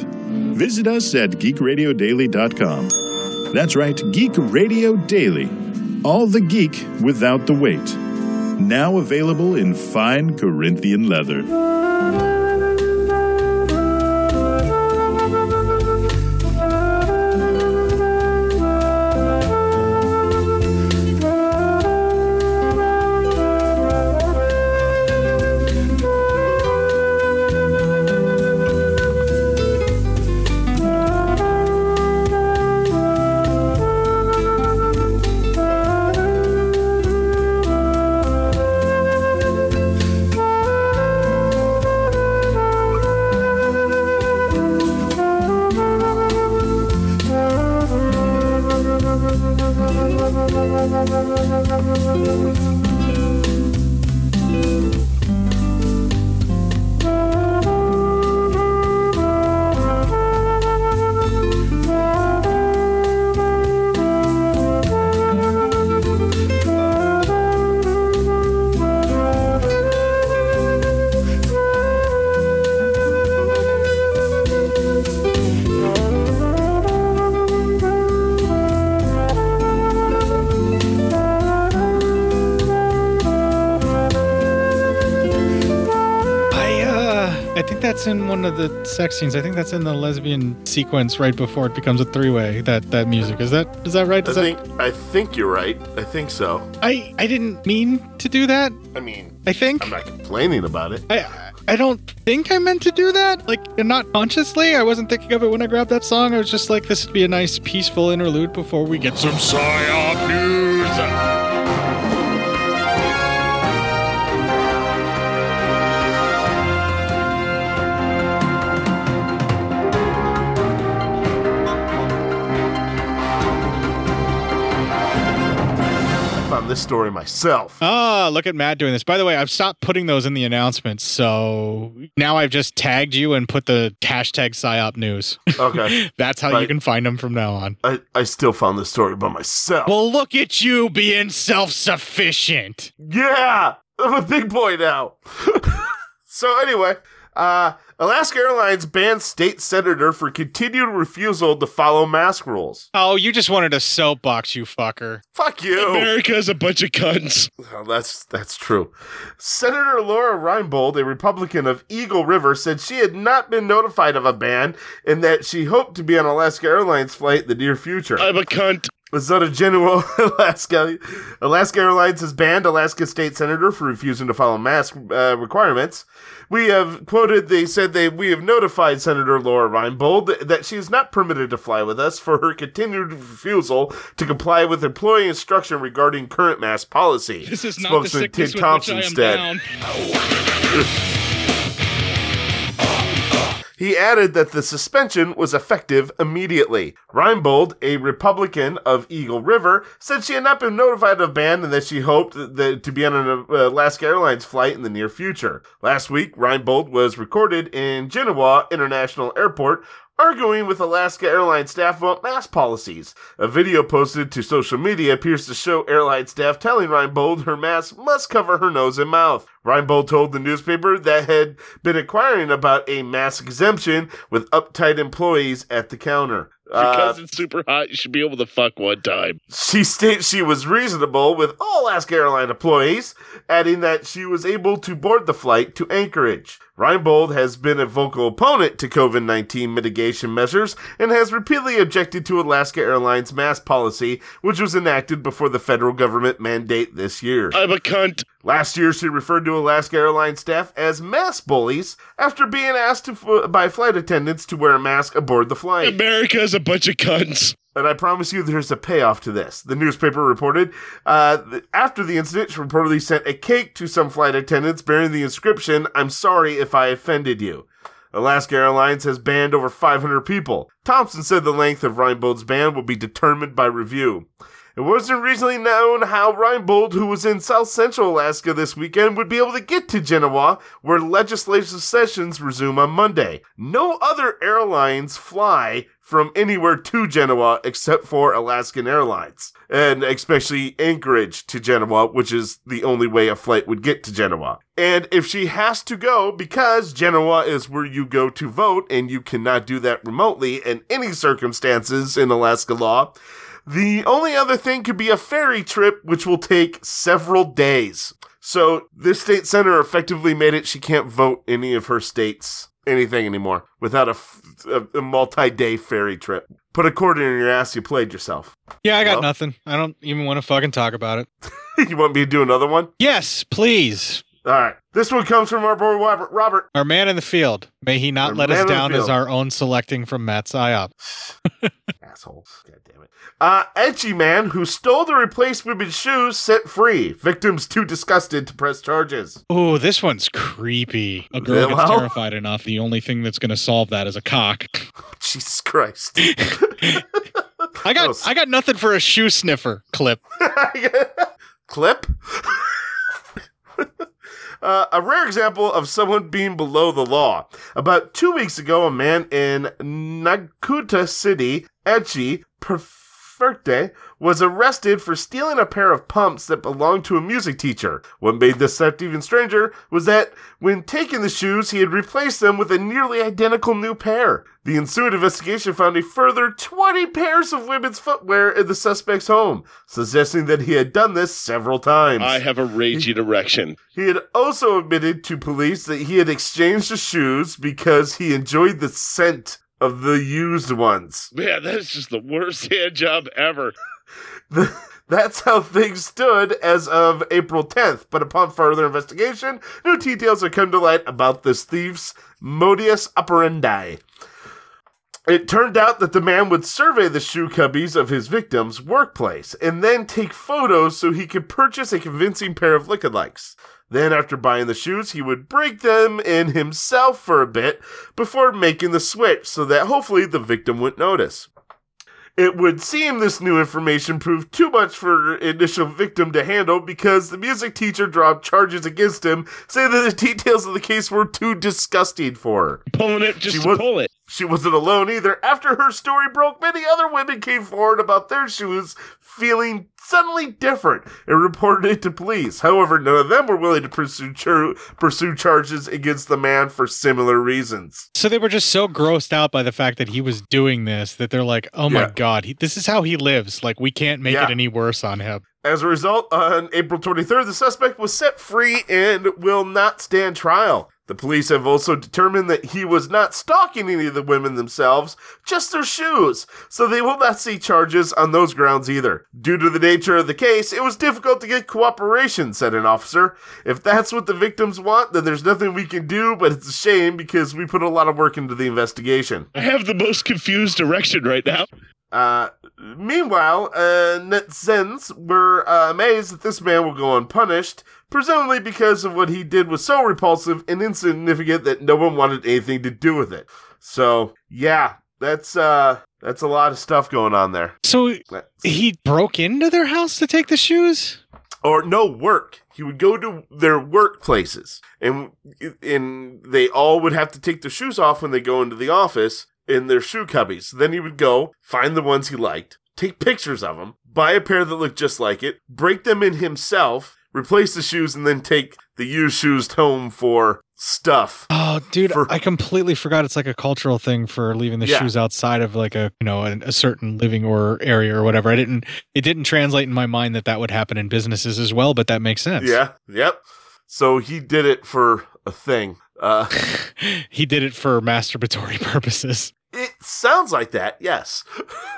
Visit us at geekradiodaily.com. That's right, Geek Radio Daily. All the geek without the weight. Now available in fine Corinthian leather. I think that's in one of the sex scenes. I think that's in the lesbian sequence right before it becomes a three-way. That that music is that is that right? I Is that, think I think you're right. I think so. I I didn't mean to do that. I mean, I think I'm not complaining about it. I I don't think I meant to do that. Like not consciously. I wasn't thinking of it when I grabbed that song. I was just like, this would be a nice peaceful interlude before we get some psyop news. This story myself. Ah, look at Matt doing this. By the way, I've stopped putting those in the announcements, so now I've just tagged you and put the hashtag psyop news. Okay. That's how you can find them from now on. I, I still found this story by myself. Well, look at you being self-sufficient. Yeah, I'm a big boy now. so anyway, uh, Alaska Airlines bans state senator for continued refusal to follow mask rules. Oh, you just wanted a soapbox, you fucker. Fuck you. America's a bunch of cunts. Well, that's that's true. Senator Lora Reinbold, a Republican of Eagle River, said she had not been notified of a ban and that she hoped to be on Alaska Airlines flight in the near future. I'm a cunt. Zota Juneau, Alaska, Alaska Airlines has banned Alaska state senator for refusing to follow mask uh, requirements. We have quoted, they said they, we have notified Senator Lora Reinbold that she is not permitted to fly with us for her continued refusal to comply with employee instruction regarding current mask policy. This is not the Spokesman sickness Ted with which I am said. He added that the suspension was effective immediately. Reinbold, a Republican of Eagle River, said she had not been notified of ban and that she hoped that, to be on an uh, Alaska Airlines flight in the near future. Last week, Reinbold was recorded in Juneau International Airport arguing with Alaska Airlines staff about mask policies. A video posted to social media appears to show airline staff telling Reinbold her mask must cover her nose and mouth. Reinbold told the newspaper that had been inquiring about a mask exemption with uptight employees at the counter. Uh, Because it's super hot, you should be able to fuck one time. she stated she was reasonable with all Alaska Airline employees, adding that she was able to board the flight to Anchorage. Reinbold has been a vocal opponent to COVID 19 mitigation measures and has repeatedly objected to Alaska Airlines' mask policy, which was enacted before the federal government mandate this year. I'm a cunt. Last year, she referred to Alaska Airlines staff as mask bullies after being asked to f- by flight attendants to wear a mask aboard the flight. America America's a bunch of cunts. And I promise you there's a payoff to this. The newspaper reported uh, after the incident, she reportedly sent a cake to some flight attendants bearing the inscription, I'm sorry if I offended you. Alaska Airlines has banned over 500 people. Thompson said the length of Reinbold's ban will be determined by review. It wasn't recently known how Reinbold, who was in South Central Alaska this weekend, would be able to get to Juneau, where legislative sessions resume on Monday. No other airlines fly from anywhere to Juneau except for Alaskan Airlines, and especially Anchorage to Juneau, which is the only way a flight would get to Juneau. And if she has to go, because Juneau is where you go to vote, and you cannot do that remotely in any circumstances in Alaska law, the only other thing could be a ferry trip, which will take several days. So this state senator effectively made it she can't vote any of her states anything anymore without a multi-day ferry trip. Put a quarter in your ass, you played yourself. Yeah, I got Well? nothing. I don't even want to fucking talk about it. you want me to do another one? Yes, please. All right. This one comes from our boy Robert. Robert. Our man in the field. May he not Our let us down as our own selecting from Matt Psyop. Asshole. God damn it. Uh, edgy man who stole the replaced women's shoes set free. Victims too disgusted to press charges. Oh, this one's creepy. A girl gets Well- terrified enough. The only thing that's going to solve that is a cock. Jesus Christ. I got. I got nothing for a shoe sniffer clip. Clip? Uh, a rare example of someone being below the law. About two weeks ago, a man in Nakuta City, Aichi Was arrested for stealing a pair of pumps that belonged to a music teacher. What made this theft even stranger was that when taking the shoes, he had replaced them with a nearly identical new pair. The ensuing investigation found a further 20 pairs of women's footwear in the suspect's home, suggesting that he had done this several times. I have a raging erection. He had also admitted to police that he had exchanged the shoes because he enjoyed the scent of the used ones. Man, that's just the worst hand job ever. That's how things stood as of April 10th, but upon further investigation, new details have come to light about this thief's modus operandi. It turned out that the man would survey the shoe cubbies of his victim's workplace and then take photos so he could purchase a convincing pair of lookalikes. Then, after buying the shoes, he would break them in himself for a bit before making the switch so that hopefully the victim wouldn't notice. It would seem this new information proved too much for initial victim to handle because the music teacher dropped charges against him, saying that the details of the case were too disgusting for her. Pulling it just She was- pull it. She wasn't alone either. After her story broke, many other women came forward about their shoes feeling suddenly different and reported it to police. However, none of them were willing to pursue char- pursue charges against the man for similar reasons. So they were just so grossed out by the fact that he was doing this that they're like, "Oh my Yeah. god, he, this is how he lives. Like we can't make Yeah. it any worse on him." As a result, on April 23rd, the suspect was set free and will not stand trial. The police have also determined that he was not stalking any of the women themselves, just their shoes, so they will not see charges on those grounds either. Due to the nature of the case, it was difficult to get cooperation, said an officer. If that's what the victims want, then there's nothing we can do, but it's a shame because we put a lot of work into the investigation. I have the most confused erection right now. Uh, meanwhile, uh, netizens were uh, amazed that this man will go unpunished, presumably because of what he did was so repulsive and insignificant that no one wanted anything to do with it. So, yeah, that's uh, that's a lot of stuff going on there. So That's- he broke into their house to take the shoes. or no work. He would go to their workplaces, and and they all would have to take their shoes off when they go into the office in their shoe cubbies. Then he would go find the ones he liked, take pictures of them, buy a pair that looked just like it, break them in himself, replace the shoes, and then take the used shoes home for stuff. Oh, dude, For- I completely forgot. It's like a cultural thing for leaving the Yeah. shoes outside of like a you know a, a certain living or area or whatever. I didn't. It didn't translate in my mind that that would happen in businesses as well, but that makes sense. Yeah, yep. So he did it for a thing. Uh, he did it for masturbatory purposes. It sounds like that, yes.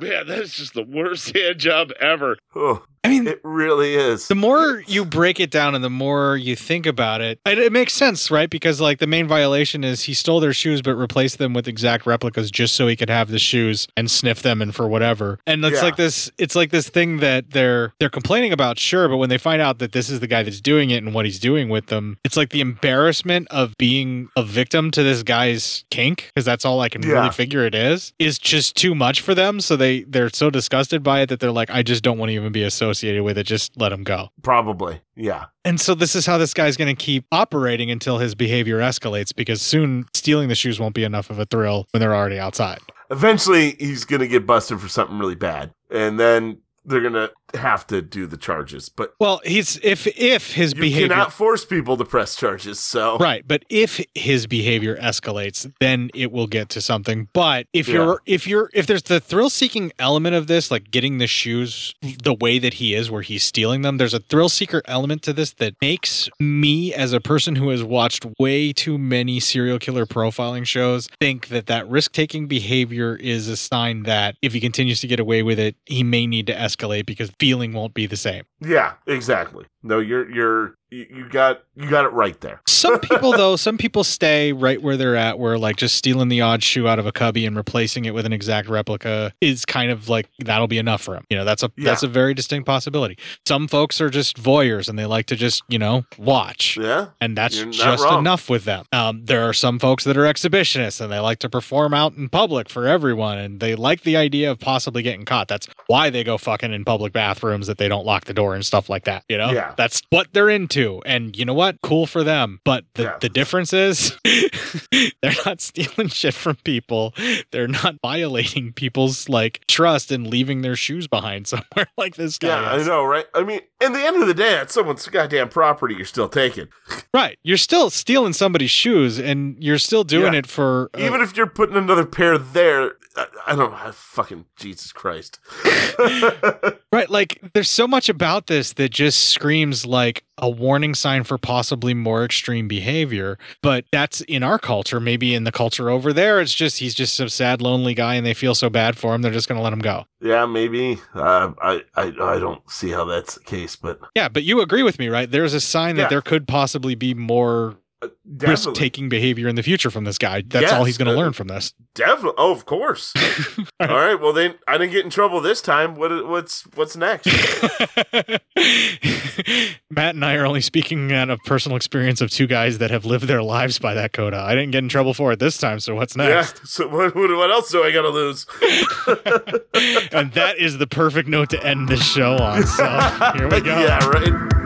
Man, that's just the worst hand job ever. oh. I mean, It really is. the more you break it down and the more you think about it, it, it makes sense, right? Because like the main violation is he stole their shoes but replaced them with exact replicas just so he could have the shoes and sniff them and for whatever. And it's Yeah. like this it's like this thing that they're they're complaining about, sure, but when they find out that this is the guy that's doing it and what he's doing with them, it's like the embarrassment of being a victim to this guy's kink, because that's all I can Yeah. Really figure it is, is just too much for them. So they they're so disgusted by it that they're like, I just don't want to even be associated with it. Just let him go. Probably. Yeah. And so this is how this guy's going to keep operating until his behavior escalates because soon stealing the shoes won't be enough of a thrill when they're already outside. Eventually, he's going to get busted for something really bad. And then they're going to have to do the charges. But Well, he's if if his you behavior cannot force people to press charges. So, Right, but if his behavior escalates, then it will get to something. But if Yeah. you're if you're if there's the thrill seeking element of this, like getting the shoes the way that he is where he's stealing them, there's a thrill seeker element to this that makes me as a person who has watched way too many serial killer profiling shows think that that risk taking behavior is a sign that if he continues to get away with it, he may need to escalate because feeling won't be the same. yeah, exactly. No, you're, you're, you you got, you got it right there. Some people though, some people stay right where they're at, where like just stealing the odd shoe out of a cubby and replacing it with an exact replica is kind of like that'll be enough for them. You know, that's a Yeah. that's a very distinct possibility. Some folks are just voyeurs and they like to just you know watch. Yeah. And that's just wrong. enough with them. Um, there are some folks that are exhibitionists and they like to perform out in public for everyone, and they like the idea of possibly getting caught. That's why they go fucking in public bathrooms that they don't lock the door and stuff like that. You know, Yeah. that's what they're into. And you know what? Cool for them. But the, Yeah. the difference is they're not stealing shit from people. They're not violating people's like trust and leaving their shoes behind somewhere like this guy. Yeah, I know, right? I mean, in the end of the day, it's someone's goddamn property you're still taking. Right. You're still stealing somebody's shoes and you're still doing Yeah. it for uh, Even if you're putting another pair there, I, I don't know. Fucking Jesus Christ. Right, like there's so much about this that just screams like a warning sign for possibly more extreme behavior. But that's in our culture. Maybe in the culture over there, it's just he's just a sad, lonely guy, and they feel so bad for him, they're just going to let him go. yeah, maybe. Uh, I, I, I don't see how that's the case, but Yeah, but you agree with me, right? There's a sign that Yeah. there could possibly be more definitely. risk-taking behavior in the future from this guy. That's all he's going to uh, learn from this. Definitely. Oh, of course. All right. Well, then I didn't get in trouble this time. What? What's What's next? Matt and I are only speaking out of personal experience of two guys that have lived their lives by that coda. I didn't get in trouble for it this time, so what's next? Yeah. So what? What what else do I got to lose? and that is the perfect note to end this show on. So here we go. yeah. Right.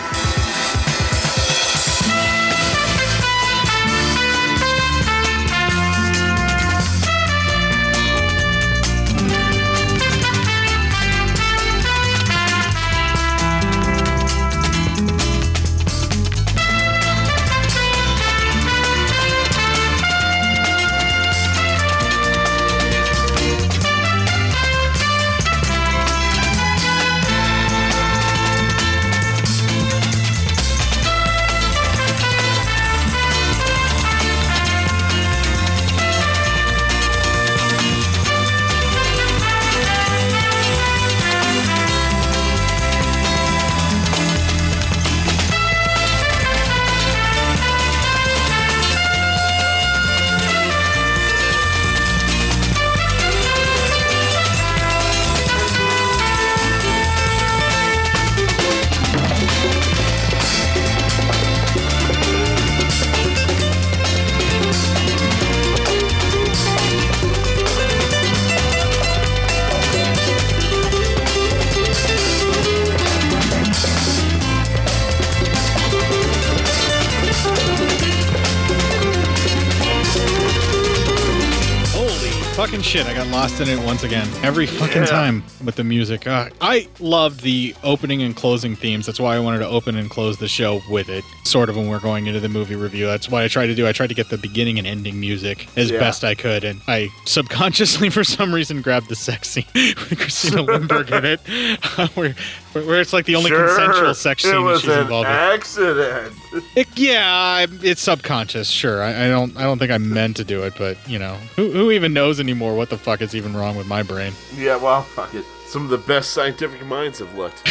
I got lost in it once again. Every fucking Yeah. time with the music. Uh, I love the opening and closing themes. That's why I wanted to open and close the show with it, sort of when we're going into the movie review. That's what I tried to do. I tried to get the beginning and ending music as Yeah. best I could, and I subconsciously, for some reason, grabbed the sex scene with Christina Lindberg in it, where, where it's like the only Sure, consensual sex scene It was she's an involved in. accident. It, yeah, I- it's subconscious. Sure, I, I don't. I don't think I meant to do it, but you know, who, who even knows anymore what the fuck is even wrong with my brain? Yeah, well, fuck it. Some of the best scientific minds have looked.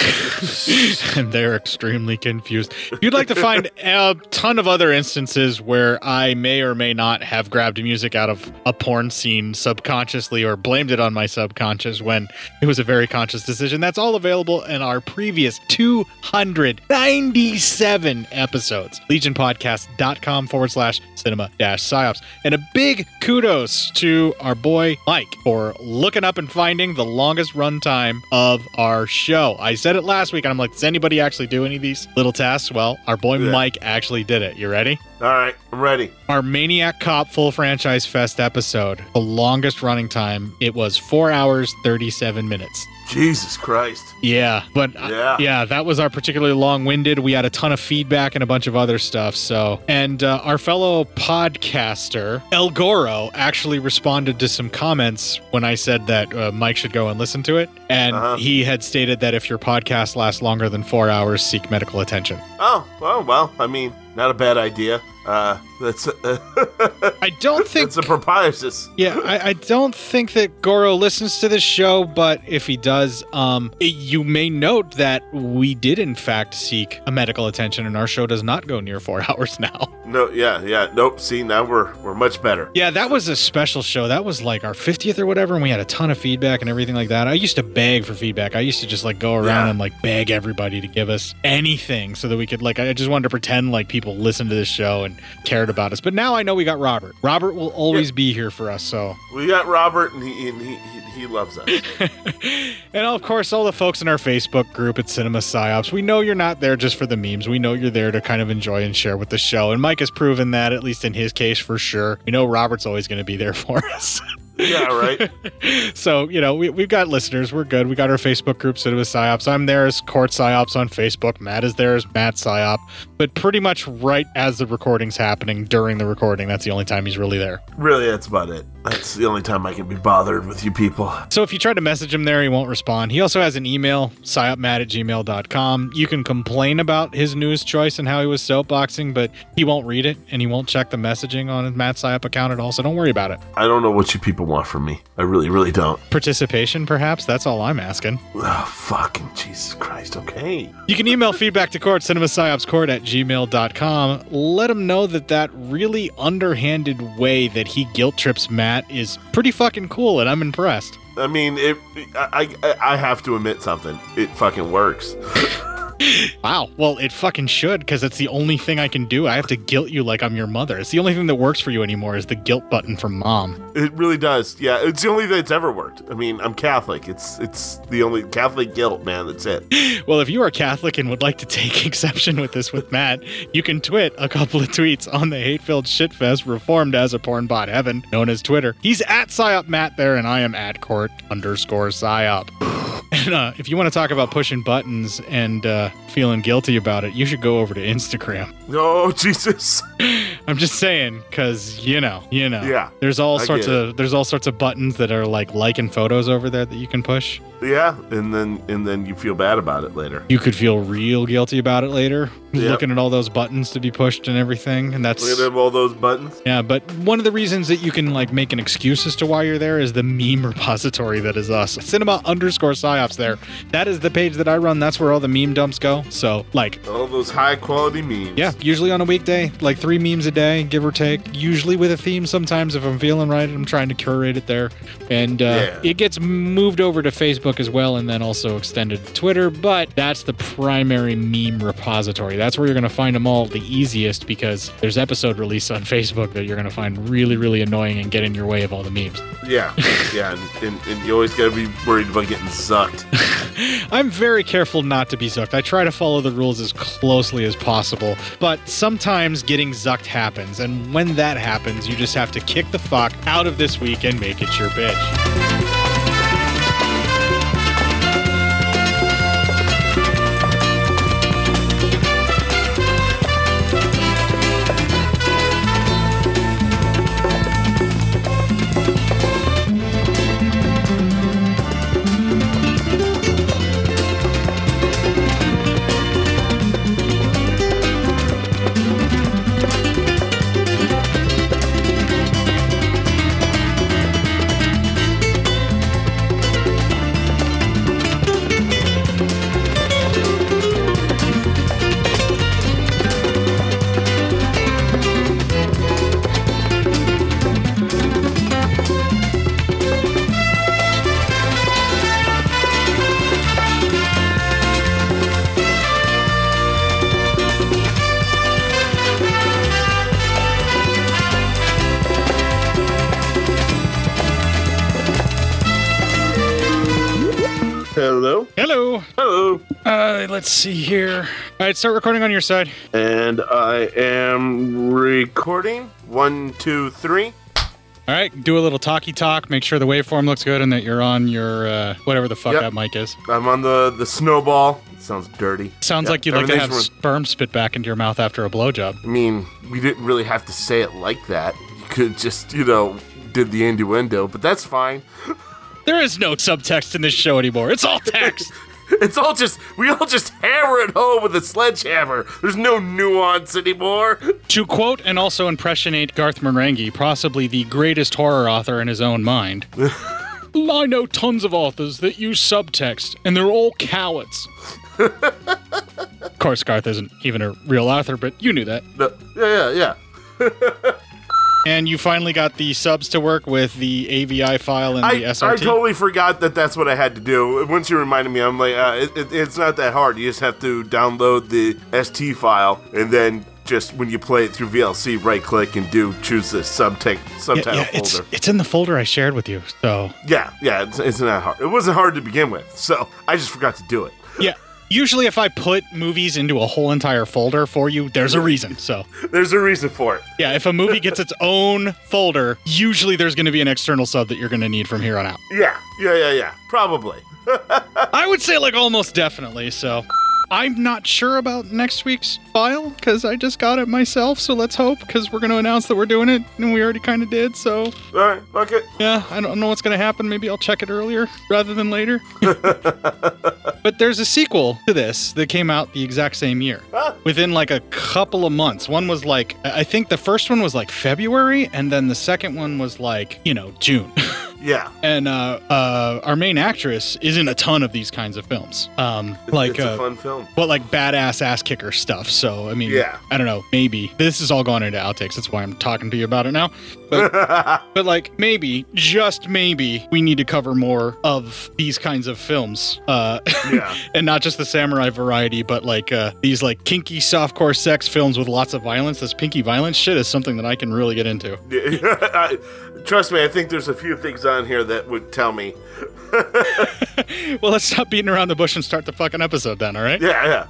and they're extremely confused. If you'd like to find a ton of other instances where I may or may not have grabbed music out of a porn scene subconsciously or blamed it on my subconscious when it was a very conscious decision, that's all available in our previous 297 episodes. LegionPodcast.com forward slash cinema dash psyops. And a big kudos to our boy Mike for looking up and finding the longest runtime of our show. I said it last week, and I'm like, does anybody actually do any of these little tasks? Well, our boy Yeah. Mike actually did it. You ready? All right, I'm ready. Our Maniac Cop Full Franchise Fest episode, the longest running time, it was four hours, 37 minutes. Jesus Christ. Yeah, but uh, Yeah. yeah, that was our particularly long-winded. We had a ton of feedback and a bunch of other stuff. So, and uh, our fellow podcaster El Goro actually responded to some comments when I said that uh, Mike should go and listen to it, and Uh-huh. he had stated that if your podcast lasts longer than four hours, seek medical attention. Oh, well, well, I mean, not a bad idea. Uh, that's I don't think it's a proprietus. Yeah, I, I don't think that Goro listens to this show, but if he does, um, you may note that we did in fact seek a medical attention, and our show does not go near four hours now. No, yeah, yeah. Nope. See, now we're we're much better. Yeah, that was a special show. That was like our 50th or whatever, and we had a ton of feedback and everything like that. I used to beg for feedback. I used to just like go around Yeah. and like beg everybody to give us anything so that we could like I just wanted to pretend like people listened to this show and cared about us. But now I know we got Robert. Robert will always be here for us, so We got Robert, and he and he he, he loves us. And of course, all the folks in our Facebook group at Cinema Psyops, we know you're not there just for the memes. We know you're there to kind of enjoy and share with the show. And Mike has proven that, at least in his case, for sure. We know Robert's always going to be there for us. yeah, right. so, you know, we, we've got listeners. We're good. We got our Facebook group, Cinema Psyops. I'm there as Court Psyops on Facebook. Matt is there as Matt Psyop. But pretty much right as the recording's happening, during the recording, that's the only time he's really there. Really, that's about it. That's the only time I can be bothered with you people. So if you try to message him there, he won't respond. He also has an email, psyopmat at gmail.com. You can complain about his news choice and how he was soapboxing, but he won't read it and he won't check the messaging on his Matt Psyop account at all, so don't worry about it. I don't know what you people want from me. I really, really don't. Participation, perhaps? That's all I'm asking. Oh, fucking Jesus Christ. Okay. You can email feedback to court, cinemapsyopscourt at gmail.com. Let him know that that really underhanded way that he guilt trips Matt is pretty fucking cool, and I'm impressed. I mean, it. I, I I have to admit something. It fucking works. Wow. Well, it fucking should because it's the only thing I can do. I have to guilt you like I'm your mother. It's the only thing that works for you anymore is the guilt button from mom. It really does. Yeah, it's the only thing that's ever worked. I mean, I'm Catholic. It's it's the only Catholic guilt, man. That's it. Well, if you are Catholic and would like to take exception with this with Matt, you can twit a couple of tweets on the hate-filled shitfest reformed as a porn bot heaven, known as Twitter. He's at psyop Matt there, and I am at court underscore psyop. And uh, if you want to talk about pushing buttons and uh, feeling guilty about it, you should go over to Instagram. Oh Jesus! I'm just saying, cause you know, you know, Yeah, There's all I sorts of there's all sorts of buttons that are like liking photos over there that you can push. Yeah, and then and then you feel bad about it later. You could feel real guilty about it later, Yep. looking at all those buttons to be pushed and everything, and that's Look at them, all those buttons. yeah. But one of the reasons that you can like make an excuse as to why you're there is the meme repository that is us. Cinema underscore psyops there. That is the page that I run. That's where all the meme dumps go. So like All those high quality memes. Yeah, usually on a weekday, like three memes a day, give or take. Usually with a theme. Sometimes if I'm feeling right, I'm trying to curate it there, and uh, Yeah. it gets moved over to Facebook as well, and then also extended to Twitter. But that's the primary meme repository. That's where you're going to find them all the easiest because there's episode release on Facebook that you're going to find really, really annoying and get in your way of all the memes. Yeah, yeah, and, and, and you always gotta be worried about getting zucked. I'm very careful not to be zucked. I try to follow the rules as closely as possible, but sometimes getting zucked happens, and when that happens, you just have to kick the fuck out of this week and make it your bitch. Let's see here. All right, start recording on your side. And I am recording. One, two, three. All right, do a little talky talk. Make sure the waveform looks good and that you're on your uh, whatever the fuck Yep. that mic is. I'm on the the snowball. It sounds dirty. Sounds Yep, like you'd like to have everything's sperm spit back into your mouth after a blowjob. I mean, we didn't really have to say it like that. You could just, you know, did the innuendo, but that's fine. There is no subtext in this show anymore. It's all text. It's all just we all just hammer it home with a sledgehammer. There's no nuance anymore. to quote and also impressionate Garth Marenghi, possibly the greatest horror author in his own mind. I know tons of authors that use subtext, and they're all cowards. of course, Garth isn't even a real author, but you knew that. No, yeah, yeah, yeah. And you finally got the subs to work with the AVI file and I, the SRT. I totally forgot that that's what I had to do. Once you reminded me, I'm like, uh, it, it, it's not that hard. You just have to download the ST file and then just when you play it through VLC, right click and do choose the subtext Yeah, subtitle yeah, it's, folder. it's in the folder I shared with you. So Yeah, yeah, it's, it's not hard. It wasn't hard to begin with, so I just forgot to do it. yeah, usually if I put movies into a whole entire folder for you, there's a reason. So There's a reason for it. yeah, if a movie gets its own folder, usually there's going to be an external sub that you're going to need from here on out. Yeah, yeah, yeah, yeah. Probably. I would say like almost definitely. So I'm not sure about next week's file because I just got it myself. So let's hope because we're going to announce that we're doing it and we already kind of did. So All right, fuck it. yeah, I don't know what's going to happen. Maybe I'll check it earlier rather than later. But there's a sequel to this that came out the exact same year within like a couple of months. One was like, I think the first one was like February, and then the second one was like, you know, June. Yeah. and uh, uh, our main actress is in a ton of these kinds of films. Um, like, it's a uh, fun film. but like badass ass kicker stuff. So I mean, Yeah. I don't know. Maybe this is all going into outtakes. That's why I'm talking to you about it now. But, but like maybe, just maybe, we need to cover more of these kinds of films. Uh, Yeah. and not just the samurai variety, but like uh, these like kinky softcore sex films with lots of violence. This pinky violence shit is something that I can really get into. I- Trust me, I think there's a few things on here that would tell me. Well, let's stop beating around the bush and start the fucking episode then. All right? Yeah, yeah.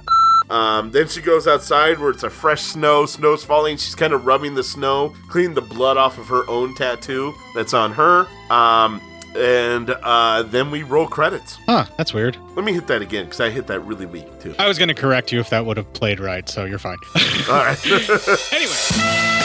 Um, then she goes outside where it's a fresh snow, snow's falling. She's kind of rubbing the snow, cleaning the blood off of her own tattoo that's on her. Um, and uh, then we roll credits. Huh? That's weird. Let me hit that again because I hit that really weak too. I was going to correct you if that would have played right, so you're fine. All right. anyway.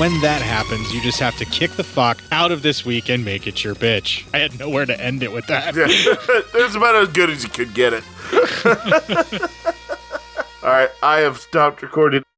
When that happens, you just have to kick the fuck out of this week and make it your bitch. I had nowhere to end it with that. Yeah, that's about as good as you could get it. All right, I have stopped recording.